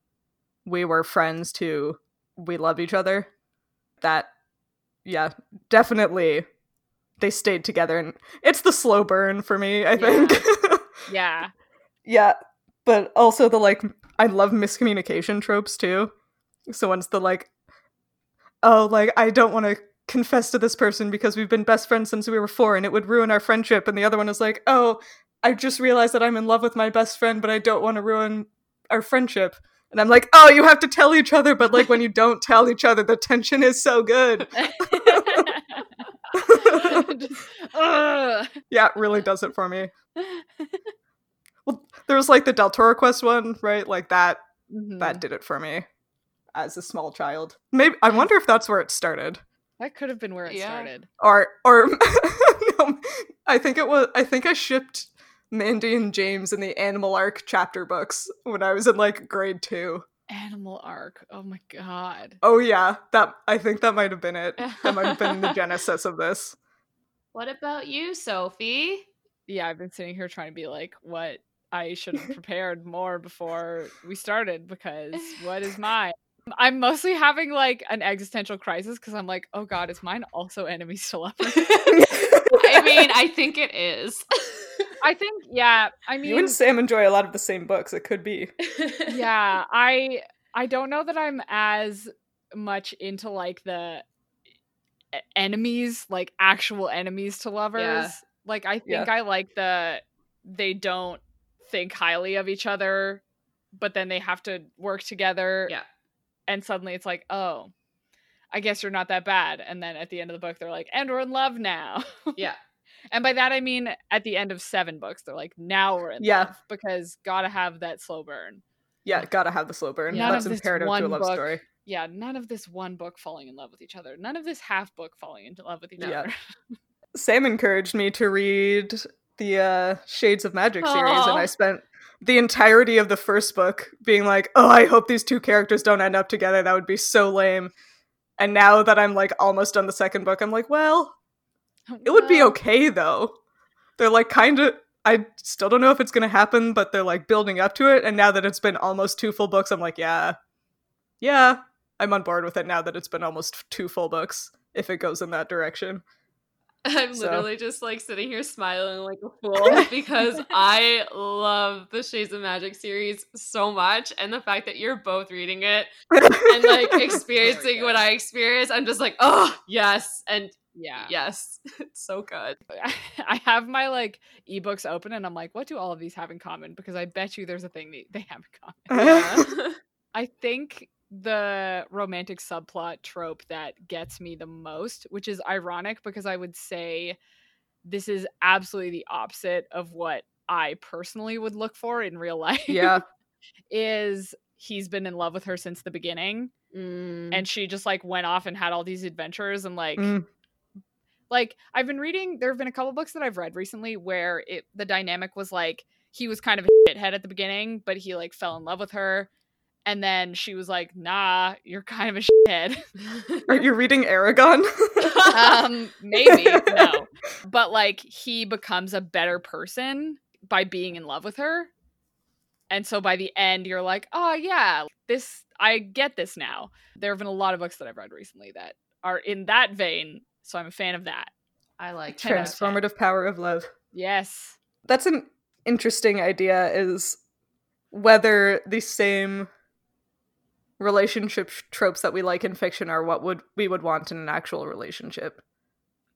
we were friends to we love each other. That yeah, definitely they stayed together and it's the slow burn for me, I think. Yeah, yeah, but also the like I love miscommunication tropes too. So once the like oh, like I don't want to confess to this person because we've been best friends since we were 4 and it would ruin our friendship and the other one is like, "Oh, I just realized that I'm in love with my best friend, but I don't want to ruin our friendship." And I'm like, "Oh, you have to tell each other, but like when you don't tell each other, the tension is so good." Just, yeah, it really does it for me. Well, there was like the Deltora Quest one, right? Like that Mhm. that did it for me as a small child. Maybe I wonder if that's where it started. That could have been where it Yeah. started. Or or no, I think it was I think I shipped Mandy and James in the Animal Ark chapter books when I was in like grade 2. Animal ark. Oh my god. Oh yeah, that I think that might have been it. That might have been the genesis of this. what about you, Sophie? Yeah, I've been sitting here trying to be like, what I should have prepared more before we started because what is mine? I'm mostly having like an existential crisis because I'm like, oh god, is mine also enemies to lovers? I mean, I think it is. I think, yeah. I mean, you and Sam enjoy a lot of the same books. It could be. yeah i i don't know that i'm as much into like the enemies like actual enemies to lovers like i Yeah. think i like the they don't think highly of each other but then they have to work together Yeah. and suddenly it's like oh i guess you're not that bad and then at the end of the book they're like and we're in love now Yeah. and by that i mean at the end of seven books they're like now we're in Yeah. love because gotta have that slow burn Yeah, gotta have the slow burn. None That's imperative to a love book story. yeah, none of this one book falling in love with each other. None of this half book falling into love with each Yeah. other. Sam encouraged me to read the uh, Shades of Magic series, and I spent the entirety of the first book being like, "Oh, I hope these two characters don't end up together. That would be so lame." And now that I'm like almost on the second book, I'm like, "Well, it would be okay though." they're like kind of I still don't know if it's going to happen, but they're like building up to it. And now that it's been almost two full books, I'm like, yeah, yeah, I'm on board with it now that it's been almost two full books. If it goes in that direction, I'm So- literally just like sitting here smiling like a fool because I love the Shades of Magic series so much, and the fact that you're both reading it and like experiencing what I experience, I'm just like, oh yes, and Yeah. yes, it's so good. I have my like ebooks open and I'm like, what do all of these have in common? Because I bet you there's a thing that they have in common. Yeah. I think the romantic subplot trope that gets me the most, which is ironic because I would say this is absolutely the opposite of what I personally would look for in real life. yeah, is he's been in love with her since the beginning Mm. and she just like went off and had all these adventures and like Mm. like I've been reading there have been a couple books that I've read recently where it the dynamic was like he was kind of a shithead at the beginning, but he like fell in love with her. And then she was like, nah, you're kind of a shithead. are you reading Aragon? um, maybe, no. But like he becomes a better person by being in love with her. And so by the end, you're like, oh yeah, this I get this now. There have been a lot of books that I've read recently that are in that vein. So I'm a fan of that. I like Ten of Transformative power of love. Yes. That's an interesting idea. Is whether the same relationship tropes that we like in fiction are what would we would want in an actual relationship.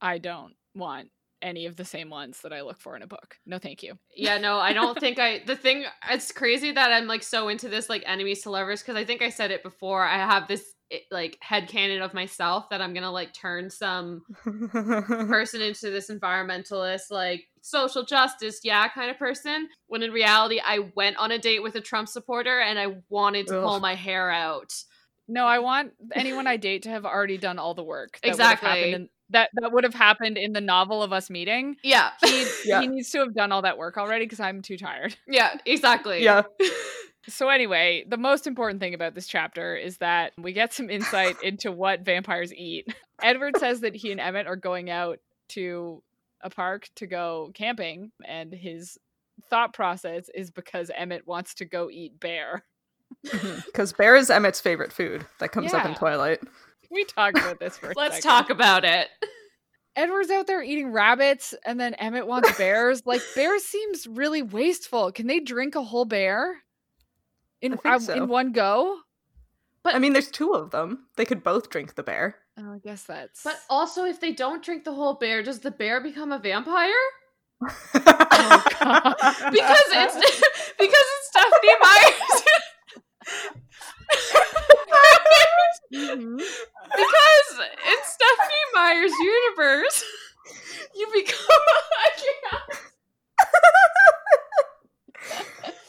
I don't want any of the same ones that I look for in a book. No, thank you. Yeah, no, I don't think I. The thing, it's crazy that I'm like so into this, like enemies to lovers, because I think I said it before. I have this it, like head canon of myself that I'm gonna like turn some person into this environmentalist, like social justice, yeah, kind of person. When in reality, I went on a date with a Trump supporter and I wanted to pull my hair out. No, I want anyone I date to have already done all the work. that Exactly. in- that that would have happened in the novel of us meeting. Yeah, He Yeah. he needs to have done all that work already because I'm too tired. yeah, exactly. yeah. So anyway, the most important thing about this chapter is that we get some insight into what vampires eat. Edward says that he and Emmett are going out to a park to go camping, and his thought process is because Emmett wants to go eat bear. Because bear is Emmett's favorite food that comes up in Twilight. We talked about this for Let's second. talk about it. Edward's out there eating rabbits, and then Emmett wants bears. like bear seems really wasteful. Can they drink a whole bear in I think uh, so. in one go? But I mean, there's two of them. They could both drink the bear. Oh, I guess that's. But also, if they don't drink the whole bear, does the bear become a vampire? Oh, God. Because it's because it's Stephenie Meyer's. Mhm. because in Stephenie Meyer's universe, you become.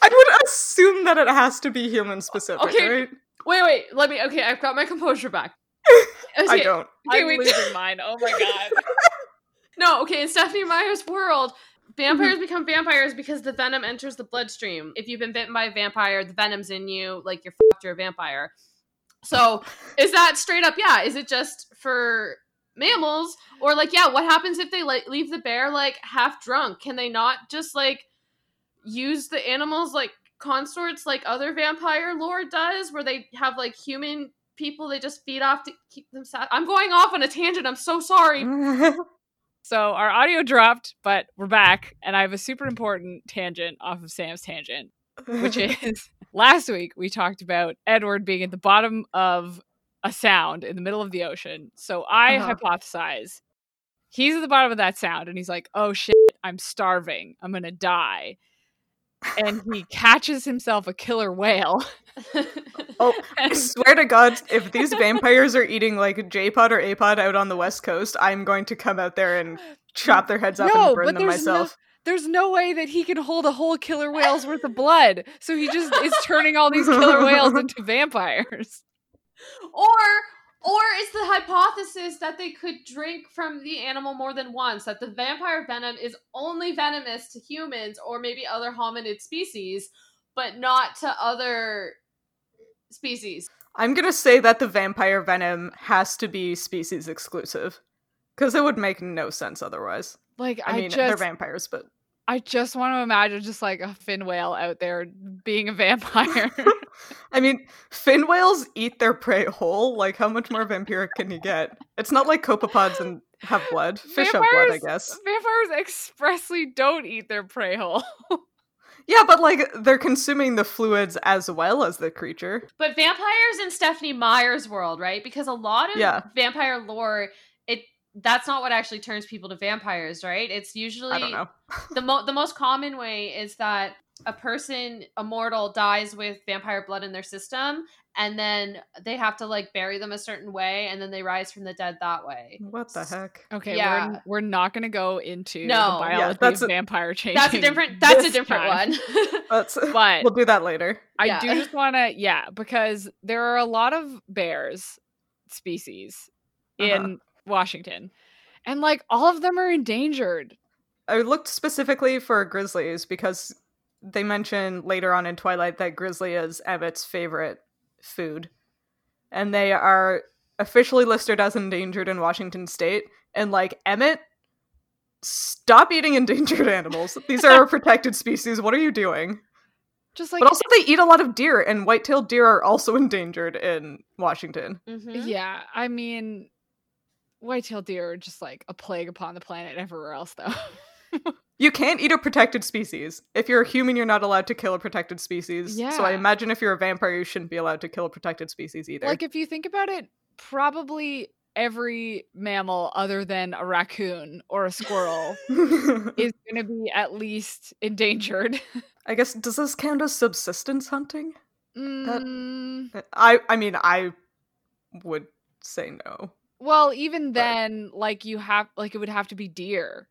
I would assume that it has to be human specific, Okay, right? Wait, wait. Let me. Okay, I've got my composure back. I don't. Okay, I'm wait. losing mine. Oh my god. No, okay, in Stephenie Meyer's world, Mm-hmm. vampires become vampires because the venom enters the bloodstream. If you've been bitten by a vampire, the venom's in you, like you're fucked, you're a vampire. So, is that straight up, yeah? Is it just for mammals? Or, like, yeah, what happens if they like leave the bear, like, half drunk? Can they not just, like, use the animals like consorts like other vampire lore does, where they have, like, human people they just feed off to keep them sad? I'm going off on a tangent, I'm so sorry. So our audio dropped, but we're back, and I have a super important tangent off of Sam's tangent, which is last week we talked about Edward being at the bottom of a sound in the middle of the ocean. So I Uh-huh. hypothesize he's at the bottom of that sound, and he's like, "Oh shit, I'm starving. I'm gonna die." And he catches himself a killer whale. Oh, I swear to God, if these vampires are eating like J-Pod or A-Pod out on the West Coast, I'm going to come out there and chop their heads off No, and burn but them there's no- myself. there's no way that he can hold a whole killer whale's worth of blood. So he just is turning all these killer whales into vampires. or or is the hypothesis that they could drink from the animal more than once that the vampire venom is only venomous to humans or maybe other hominid species but not to other species I'm gonna say that the vampire venom has to be species exclusive. Because it would make no sense otherwise. Like I I, mean, they're vampires, but I just want to imagine just like a fin whale out there being a vampire. I mean, fin whales eat their prey whole. Like, how much more vampiric can you get? It's not like copepods and have blood. Fish have blood, I guess. Vampires expressly don't eat their prey whole. Yeah, but like they're consuming the fluids as well as the creature. But vampires in Stephenie Meyer's world, right? Because a lot of Yeah. vampire lore, it that's not what actually turns people to vampires, right? It's usually I don't know. the mo- the most common way is that a person, a mortal, dies with vampire blood in their system, and then they have to like bury them a certain way, and then they rise from the dead that way. What the heck? Okay, Yeah. we're, we're not going to go into No. the Yeah, biology that's of a- vampire changing. That's a different. That's a different time. one. Let's But we'll do that later. I Yeah. do just want to, yeah, because there are a lot of bears species Uh-huh. In Washington, and like all of them are endangered. I looked specifically for grizzlies because they mention later on in Twilight that grizzly is Emmett's favorite food. And they are officially listed as endangered in Washington state. And like, Emmett, stop eating endangered animals. These are a protected species. What are you doing? Just like but also, they eat a lot of deer, and white-tailed deer are also endangered in Washington. Mhm. yeah, I mean, white-tailed deer are just like a plague upon the planet everywhere else, though. You can't eat a protected species. If you're a human, you're not allowed to kill a protected species. Yeah. So I imagine if you're a vampire, you shouldn't be allowed to kill a protected species either. like if you think about it, probably every mammal other than a raccoon or a squirrel is going to be at least endangered. I guess does this count as subsistence hunting? Mm, I I mean I would say no. Well, even But- then, like you have, like it would have to be deer.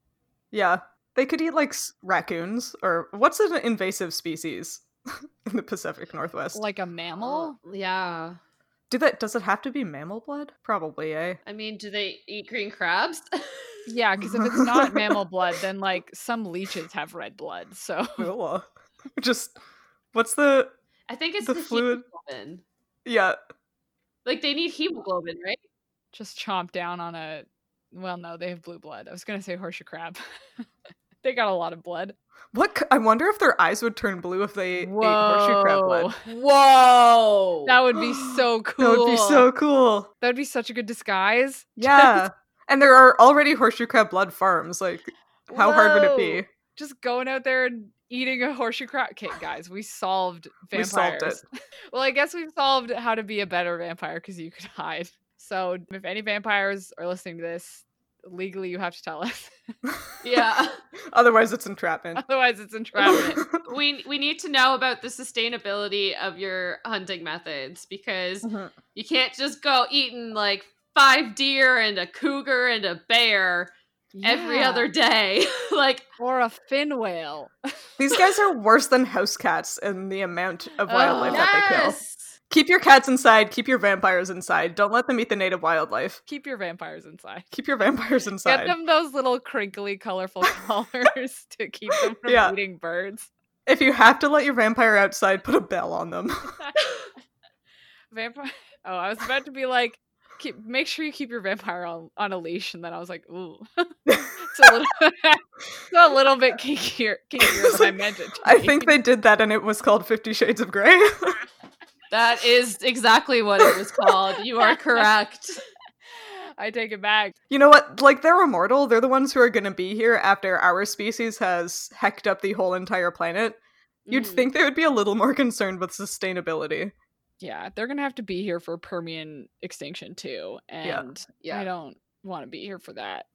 Yeah, they could eat like s- raccoons or what's an invasive species in the Pacific Northwest? like a mammal. Oh, yeah. Do that? Does it have to be mammal blood? Probably, eh? I mean, do they eat green crabs? Yeah, because if it's not mammal blood, then like some leeches have red blood. So Ugh. Just what's the I think it's The the, fluid- hemoglobin. yeah? Like they need hemoglobin, right? Just chomp down on a. Well, no, they have blue blood. I was gonna say horseshoe crab. they got a lot of blood. What? i wonder if their eyes would turn blue if they ate horseshoe crab blood. Whoa! That would be so cool. That would be so cool. That would be such a good disguise. Yeah. and there are already horseshoe crab blood farms. Like, how hard would it be? Just going out there and eating a horseshoe crab. Okay, guys, we solved vampire. We vampires. solved well, I guess we've solved how to be a better vampire because you could hide. So if any vampires are listening to this, legally you have to tell us. yeah. Otherwise, it's entrapment. Otherwise, it's entrapment. We we need to know about the sustainability of your hunting methods because Mhm. you can't just go eating like five deer and a cougar and a bear every other day. like or a fin whale. These guys are worse than house cats in the amount of wildlife Oh, that they kill. Keep your cats inside. Keep your vampires inside. Don't let them eat the native wildlife. Keep your vampires inside. Keep your vampires inside. Get them those little crinkly, colorful collars to keep them from Yeah. eating birds. If you have to let your vampire outside, put a bell on them. Vampire. Oh, I was about to be like, keep make sure you keep your vampire on, on a leash, and then I was like, ooh, it's a little, it's a little bit kinkier, kinkier than I meant it. I think they did that and it was called Fifty Shades of Grey. That is exactly what it was called. You are correct. I take it back. you know what? Like, they're immortal. They're the ones who are going to be here after our species has hecked up the whole entire planet. You'd Mm. think they would be a little more concerned with sustainability. Yeah, they're gonna have to be here for Permian extinction too, and I Yeah. don't want to be here for that.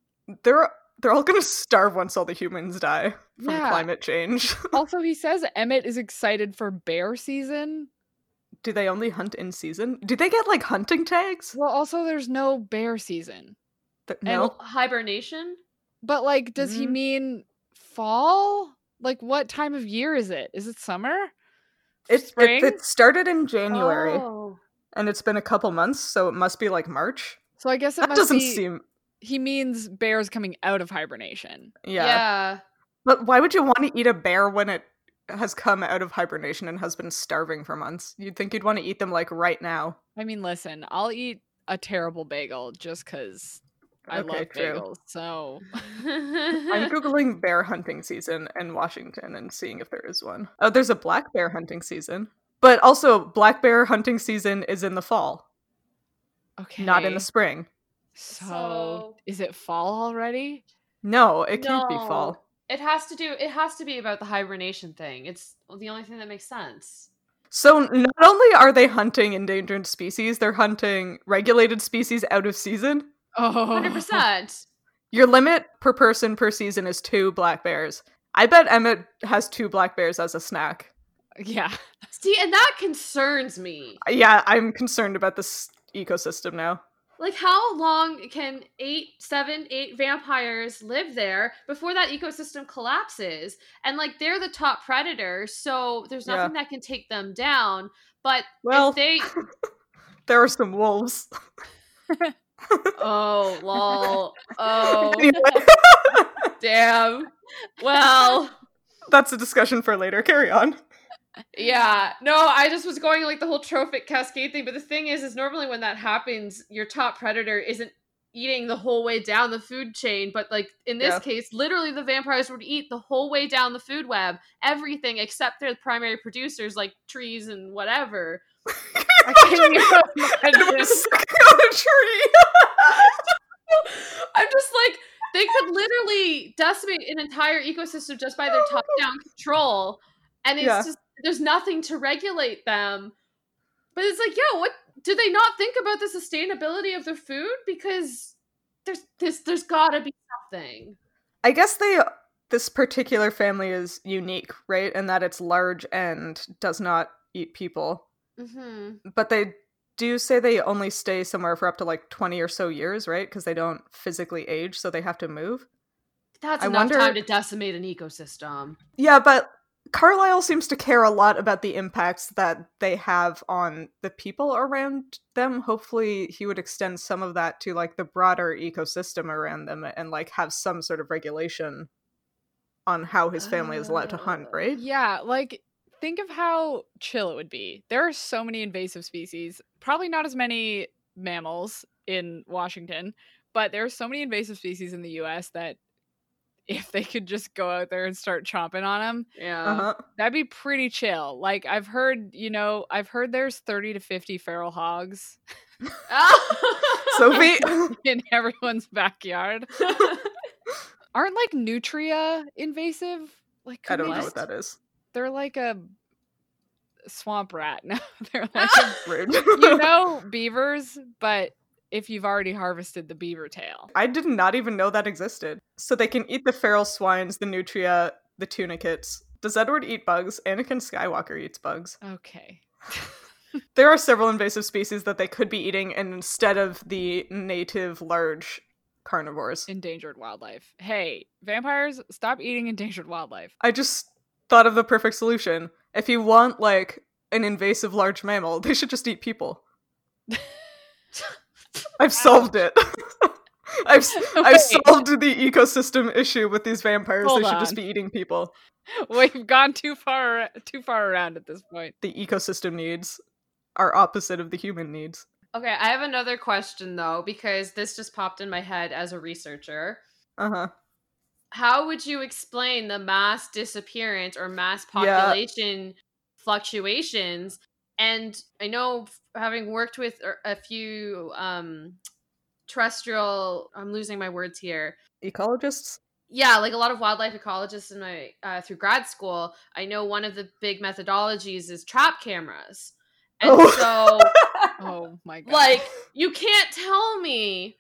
They're they're all going to starve once all the humans die from Yeah. climate change. Also, he says Emmett is excited for bear season. Do they only hunt in season? Do they get like hunting tags? Well, also, there's no bear season. Th- and- no. Hibernation? But like, does he Mhm. mean fall? Like, what time of year is it? Is it summer? It, it it started in January Oh. and it's been a couple months, so it must be like March. So I guess it That must doesn't be. seem He means bears coming out of hibernation. yeah. yeah. But why would you want to eat a bear when it has come out of hibernation and has been starving for months? You'd think you'd want to eat them like right now. I mean, listen, I'll eat a terrible bagel just because I Okay, love true. bagels. So I'm googling bear hunting season in Washington and seeing if there is one. Oh, there's a black bear hunting season, but also black bear hunting season is in the fall, okay, not in the spring. So, So- is it fall already? No, it can't be fall. It has to do. It has to be about the hibernation thing. It's the only thing that makes sense. So not only are they hunting endangered species, they're hunting regulated species out of season. Oh, Hundred percent. Your limit per person per season is two black bears. I bet Emmett has two black bears as a snack. Yeah. See, and that concerns me. Yeah, I'm concerned about this ecosystem now. Like, how long can eight, seven, eight vampires live there before that ecosystem collapses? And like, they're the top predators, so there's Yeah. nothing that can take them down. But Well, if they, there are some wolves. oh lol, oh damn. Well, that's a discussion for later. Carry on. Yeah, no, I just was going like the whole trophic cascade thing, but the thing is, is normally when that happens, your top predator isn't eating the whole way down the food chain, but like in this Yeah. case, literally the vampires would eat the whole way down the food web, everything except their primary producers like trees and whatever. I can't even imagine. sucking on a tree. I'm just like they could literally decimate an entire ecosystem just by their top-down control, and it's Yeah. just there's nothing to regulate them. But it's like, yeah, what do they not think about the sustainability of their food? Because there's this there's gotta be something. I guess they this particular family is unique, right? In that it's large and does not eat people. Mm-hmm. But they do say they only stay somewhere for up to like 20 or so years, right? Because they don't physically age, so they have to move. That's I enough wonder- time to decimate an ecosystem. Yeah, but Carlisle seems to care a lot about the impacts that they have on the people around them. Hopefully, he would extend some of that to like the broader ecosystem around them and like have some sort of regulation on how his family is allowed to hunt, Uh, right? Yeah, like think of how chill it would be. There are so many invasive species, probably not as many mammals in Washington, but there are so many invasive species in the US that if they could just go out there and start chomping on them, Yeah. Uh-huh. that'd be pretty chill. Like I've heard, you know, I've heard there's 30 to 50 feral hogs Sophie, in everyone's backyard. Aren't like nutria invasive? Like I don't know just- what that is. they're like a swamp rat. No, they're like a, you know beavers, but if you've already harvested the beaver tail. I did not even know that existed. So they can eat the feral swines, the nutria, the tunicates. Does Edward eat bugs? Anakin Skywalker eats bugs. Okay. There are several invasive species that they could be eating instead of the native large carnivores. Endangered wildlife. Hey, vampires, stop eating endangered wildlife. I just thought of the perfect solution. If you want like an invasive large mammal, they should just eat people. I've solved it. I've s- I've solved the ecosystem issue with these vampires. Hold they should on. just be eating people. We've gone too far too far around at this point. The ecosystem needs are opposite of the human needs. okay, I have another question though, because this just popped in my head as a researcher. Uh-huh. how would you explain the mass disappearance or mass Yeah. population fluctuations and i know having worked with er- a few um terrestrial i'm losing my words here Ecologists? yeah like a lot of wildlife ecologists in my uh, through grad school i know one of the big methodologies is trap cameras and Oh. so Oh my god. like you can't tell me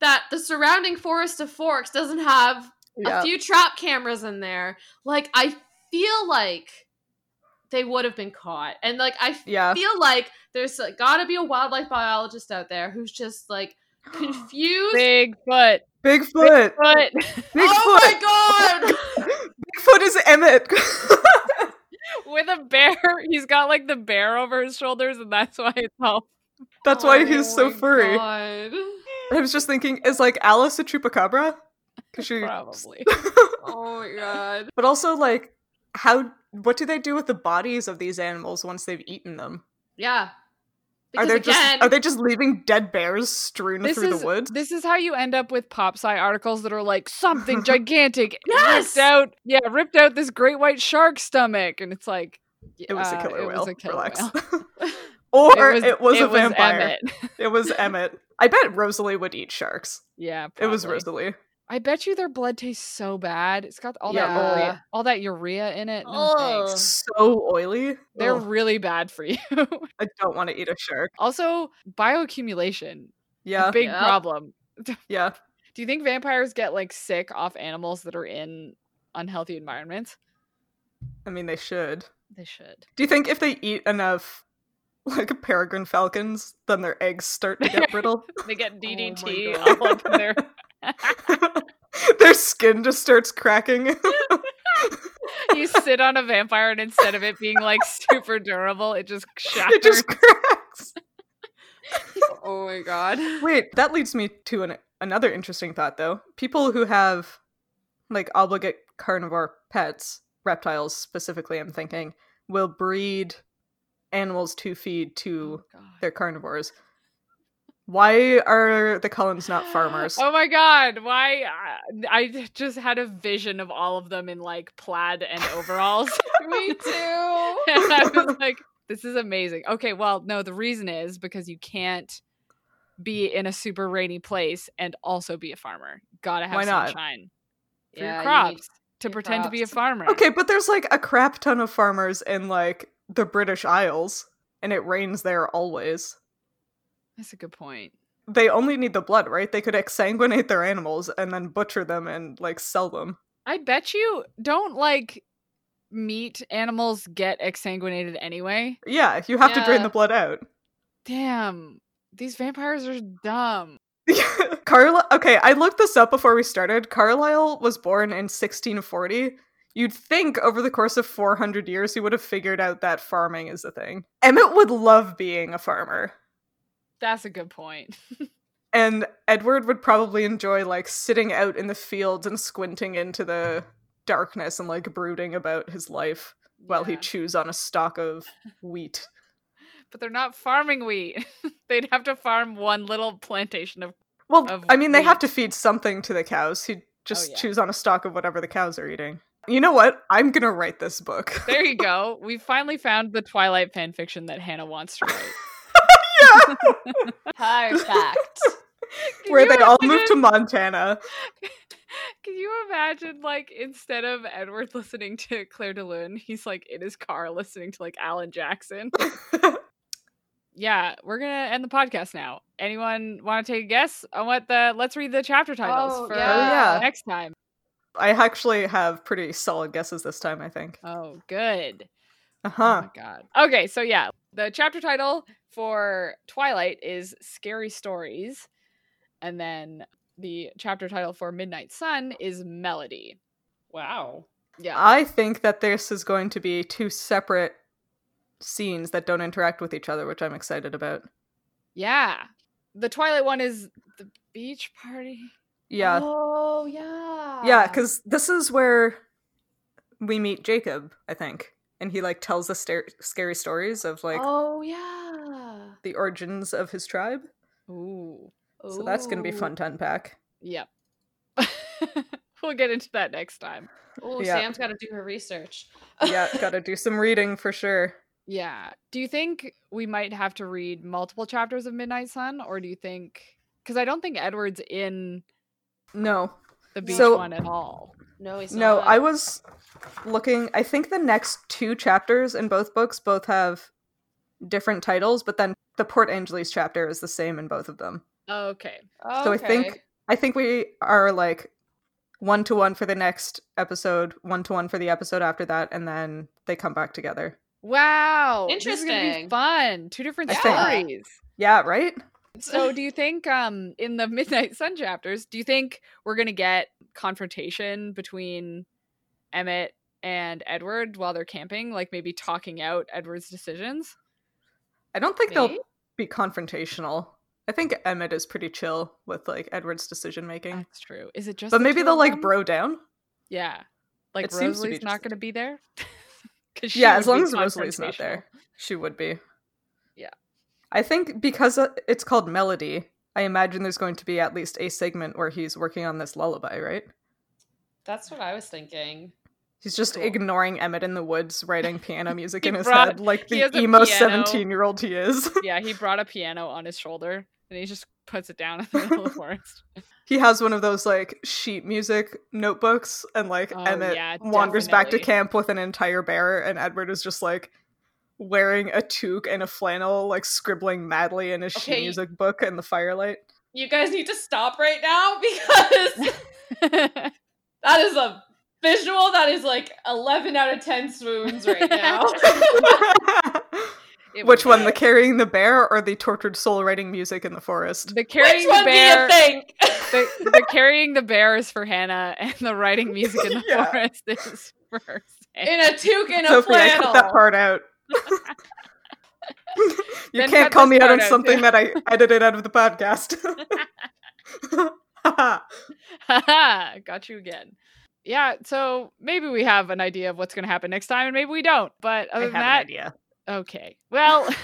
that the surrounding forest of forks doesn't have Yeah. a few trap cameras in there. Like I feel like they would have been caught, and like I yeah. feel like there's like, got to be a wildlife biologist out there who's just like confused. Bigfoot. Bigfoot. Bigfoot. Bigfoot. Oh my god! Bigfoot is Emmett. With a bear. He's got like the bear over his shoulders, and that's why it's all That's why he's so Oh furry. God. I was just thinking, is like Alice a chupacabra? 'Cause she- probably. Oh my god! but also like how what do they do with the bodies of these animals once they've eaten them? Yeah, Are Because they just are they just leaving dead bears strewn through is the woods? this is how you end up with pop sci articles that are like something gigantic Yes! ripped out. Yeah, ripped out this great white shark stomach, and it's like It was a uh, killer it whale. was a killer Relax. whale. or it was, a it vampire. Emmett. It was Emmett. I bet Rosalie would eat sharks. Yeah, It was. Rosalie. I bet you their blood tastes so bad. It's got all that Yeah. urea, all that urea in it. No thanks. So oily. They're Ugh, really bad for you. I don't want to eat a shark. also, bioaccumulation, Yeah, big Yep. problem. yeah. Do you think vampires get like sick off animals that are in unhealthy environments? I mean, they should. They should. Do you think if they eat enough, like peregrine falcons, then their eggs start to get brittle? They get oh DDT God. all up in their. their skin just starts cracking. you sit on a vampire, and instead of it being like super durable, it just shatters. it just cracks. oh my god. Wait, that leads me to an, another interesting thought, though. People who have like obligate carnivore pets, reptiles specifically, I'm thinking, will breed animals to feed to Oh, their carnivores. Why are the Cullens not farmers? Oh my god! Why? I- just had a vision of all of them in like plaid and overalls. Me too. and I was like, this is amazing. Okay, well, no, the reason is because you can't be mm. in a super rainy place and also be a farmer. Gotta have Why not? sunshine for Yeah, your crops need to your pretend to be a farmer. Okay, but there's like a crap ton of farmers in like the British Isles, and it rains there always. That's a good point. They only need the blood, right? They could exsanguinate their animals and then butcher them and like sell them. I bet you don't like meat animals get exsanguinated anyway. Yeah, you have to drain the blood out. Damn, these vampires are dumb. Carlisle. Okay, I looked this up before we started. Carlisle was born in 1640. You'd think over the course of 400 years he would have figured out that farming is a thing. Emmett would love being a farmer. That's a good point. And Edward would probably enjoy like sitting out in the fields and squinting into the darkness and like brooding about his life while he chews on a stalk of wheat. but they're not farming wheat. They'd have to farm one little plantation of. Well, Of I mean, they have to feed something to the cows. He oh, just yeah. chews on a stalk of whatever the cows are eating. You know what? I'm gonna write this book. There you go. We finally found the Twilight fan fiction that Hannah wants to write. Perfect. Can Where you they all moved to Montana. Can you imagine, like, instead of Edward listening to Clair de Lune, he's like in his car listening to like Alan Jackson? yeah, we're gonna end the podcast now. Anyone want to take a guess on what the? Let's read the chapter titles Oh, for yeah. next time. I actually have pretty solid guesses this time, I think. Oh, good. Uh Oh huh. my god. Okay, so yeah, the chapter title for Twilight is Scary Stories, and then the chapter title for Midnight Sun is Melody. Wow. Yeah. I think that this is going to be two separate scenes that don't interact with each other, which I'm excited about. yeah. The Twilight one is the beach party. Yeah. Oh yeah. Yeah, because this is where we meet Jacob, I think. And he like tells the sta- scary stories of like oh yeah. The origins of his tribe. Ooh. So that's gonna be fun to unpack. Yep. we'll get into that next time. Oh, Yeah. Sam's got to do her research. Yeah, gotta do some reading for sure. Yeah. Do you think we might have to read multiple chapters of Midnight Sun, or do you think? Because I don't think Edward's in No, the beach So- one at all. No, he's no, not. I was looking. I think the next two chapters in both books both have different titles, but then the Port Angeles chapter is the same in both of them. Okay. So I think I think we are like one to one for the next episode, one to one for the episode after that, and then they come back together. Wow. This is gonna be Interesting. fun. Two different I think- stories. Yeah, right? So do you think um in the Midnight Sun chapters, do you think we're gonna get confrontation between Emmett and Edward while they're camping? Like maybe talking out Edward's decisions? I don't think Maybe? they'll be confrontational. I think Emmett is pretty chill with like Edward's decision making. That's true. Is it just But the maybe they'll like bro down. Yeah. Like It seems to be Rosalie's not going to be there? Yeah, as long as Rosalie's not there. She would be. Yeah. I think because uh, it's called Melody, I imagine there's going to be at least a segment where he's working on this lullaby, right? That's what I was thinking. He's just Cool. ignoring Emmett in the woods, writing piano music He in his brought- head, like the a emo seventeen-year-old he is. Yeah, he brought a piano on his shoulder and he just puts it down in the middle of the forest. he has one of those like sheet music notebooks, and like Oh, Emmett yeah, wanders back to camp with an entire bear, and Edward is just like wearing a toque and a flannel, like scribbling madly in his sheet music book in the firelight. You guys need to stop right now because that is a visual that is like 11 out of 10 swoons right now. Which one, the carrying the bear or the tortured soul writing music in the forest? The carrying Which one the do bear. you think? The, the carrying the bear is for Hannah, and the writing music in the Yeah. forest is for Sam. in a toque and a Sophie, I cut that part out. you Then can't call me out on out, something too. that I edited out of the podcast. Haha, got you again. Yeah, so maybe we have an idea of what's going to happen next time, and maybe we don't. But I other have than an that, idea. okay. Well,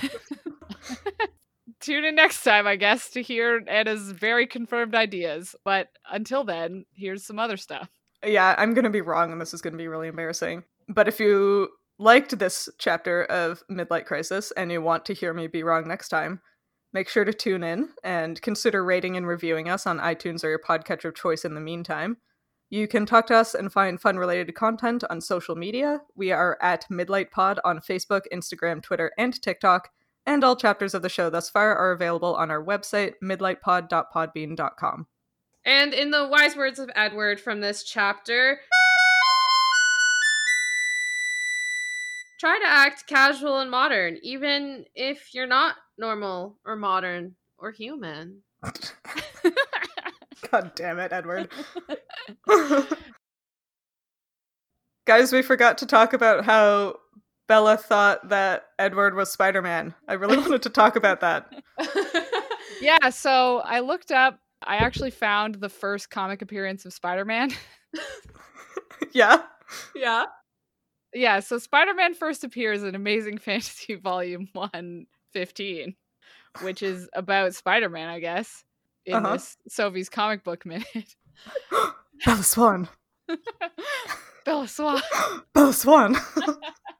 tune in next time, I guess, to hear Anna's very confirmed ideas. But until then, here's some other stuff. Yeah, I'm gonna be wrong, and this is gonna be really embarrassing. But if you liked this chapter of Midlight Crisis and you want to hear me be wrong next time, make sure to tune in and consider rating and reviewing us on iTunes or your podcatcher of choice in the meantime. You can talk to us and find fun related content on social media. We are at Midlight Pod on Facebook, Instagram, Twitter, and TikTok, and all chapters of the show thus far are available on our website, midlightpod.podbean.com. And in the wise words of Edward from this chapter, try to act casual and modern, even if you're not normal or modern or human. God damn it, Edward. Guys, we forgot to talk about how Bella thought that Edward was Spider Man. I really wanted to talk about that. yeah, so I looked up, I actually found the first comic appearance of Spider Man. yeah. yeah. yeah, so Spider Man first appears in Amazing Fantasy Volume 115, which is about Spider Man, I guess, in Uh-huh. this Sophie's comic book minute. Bella Swan. Bella Swan. Bella Swan.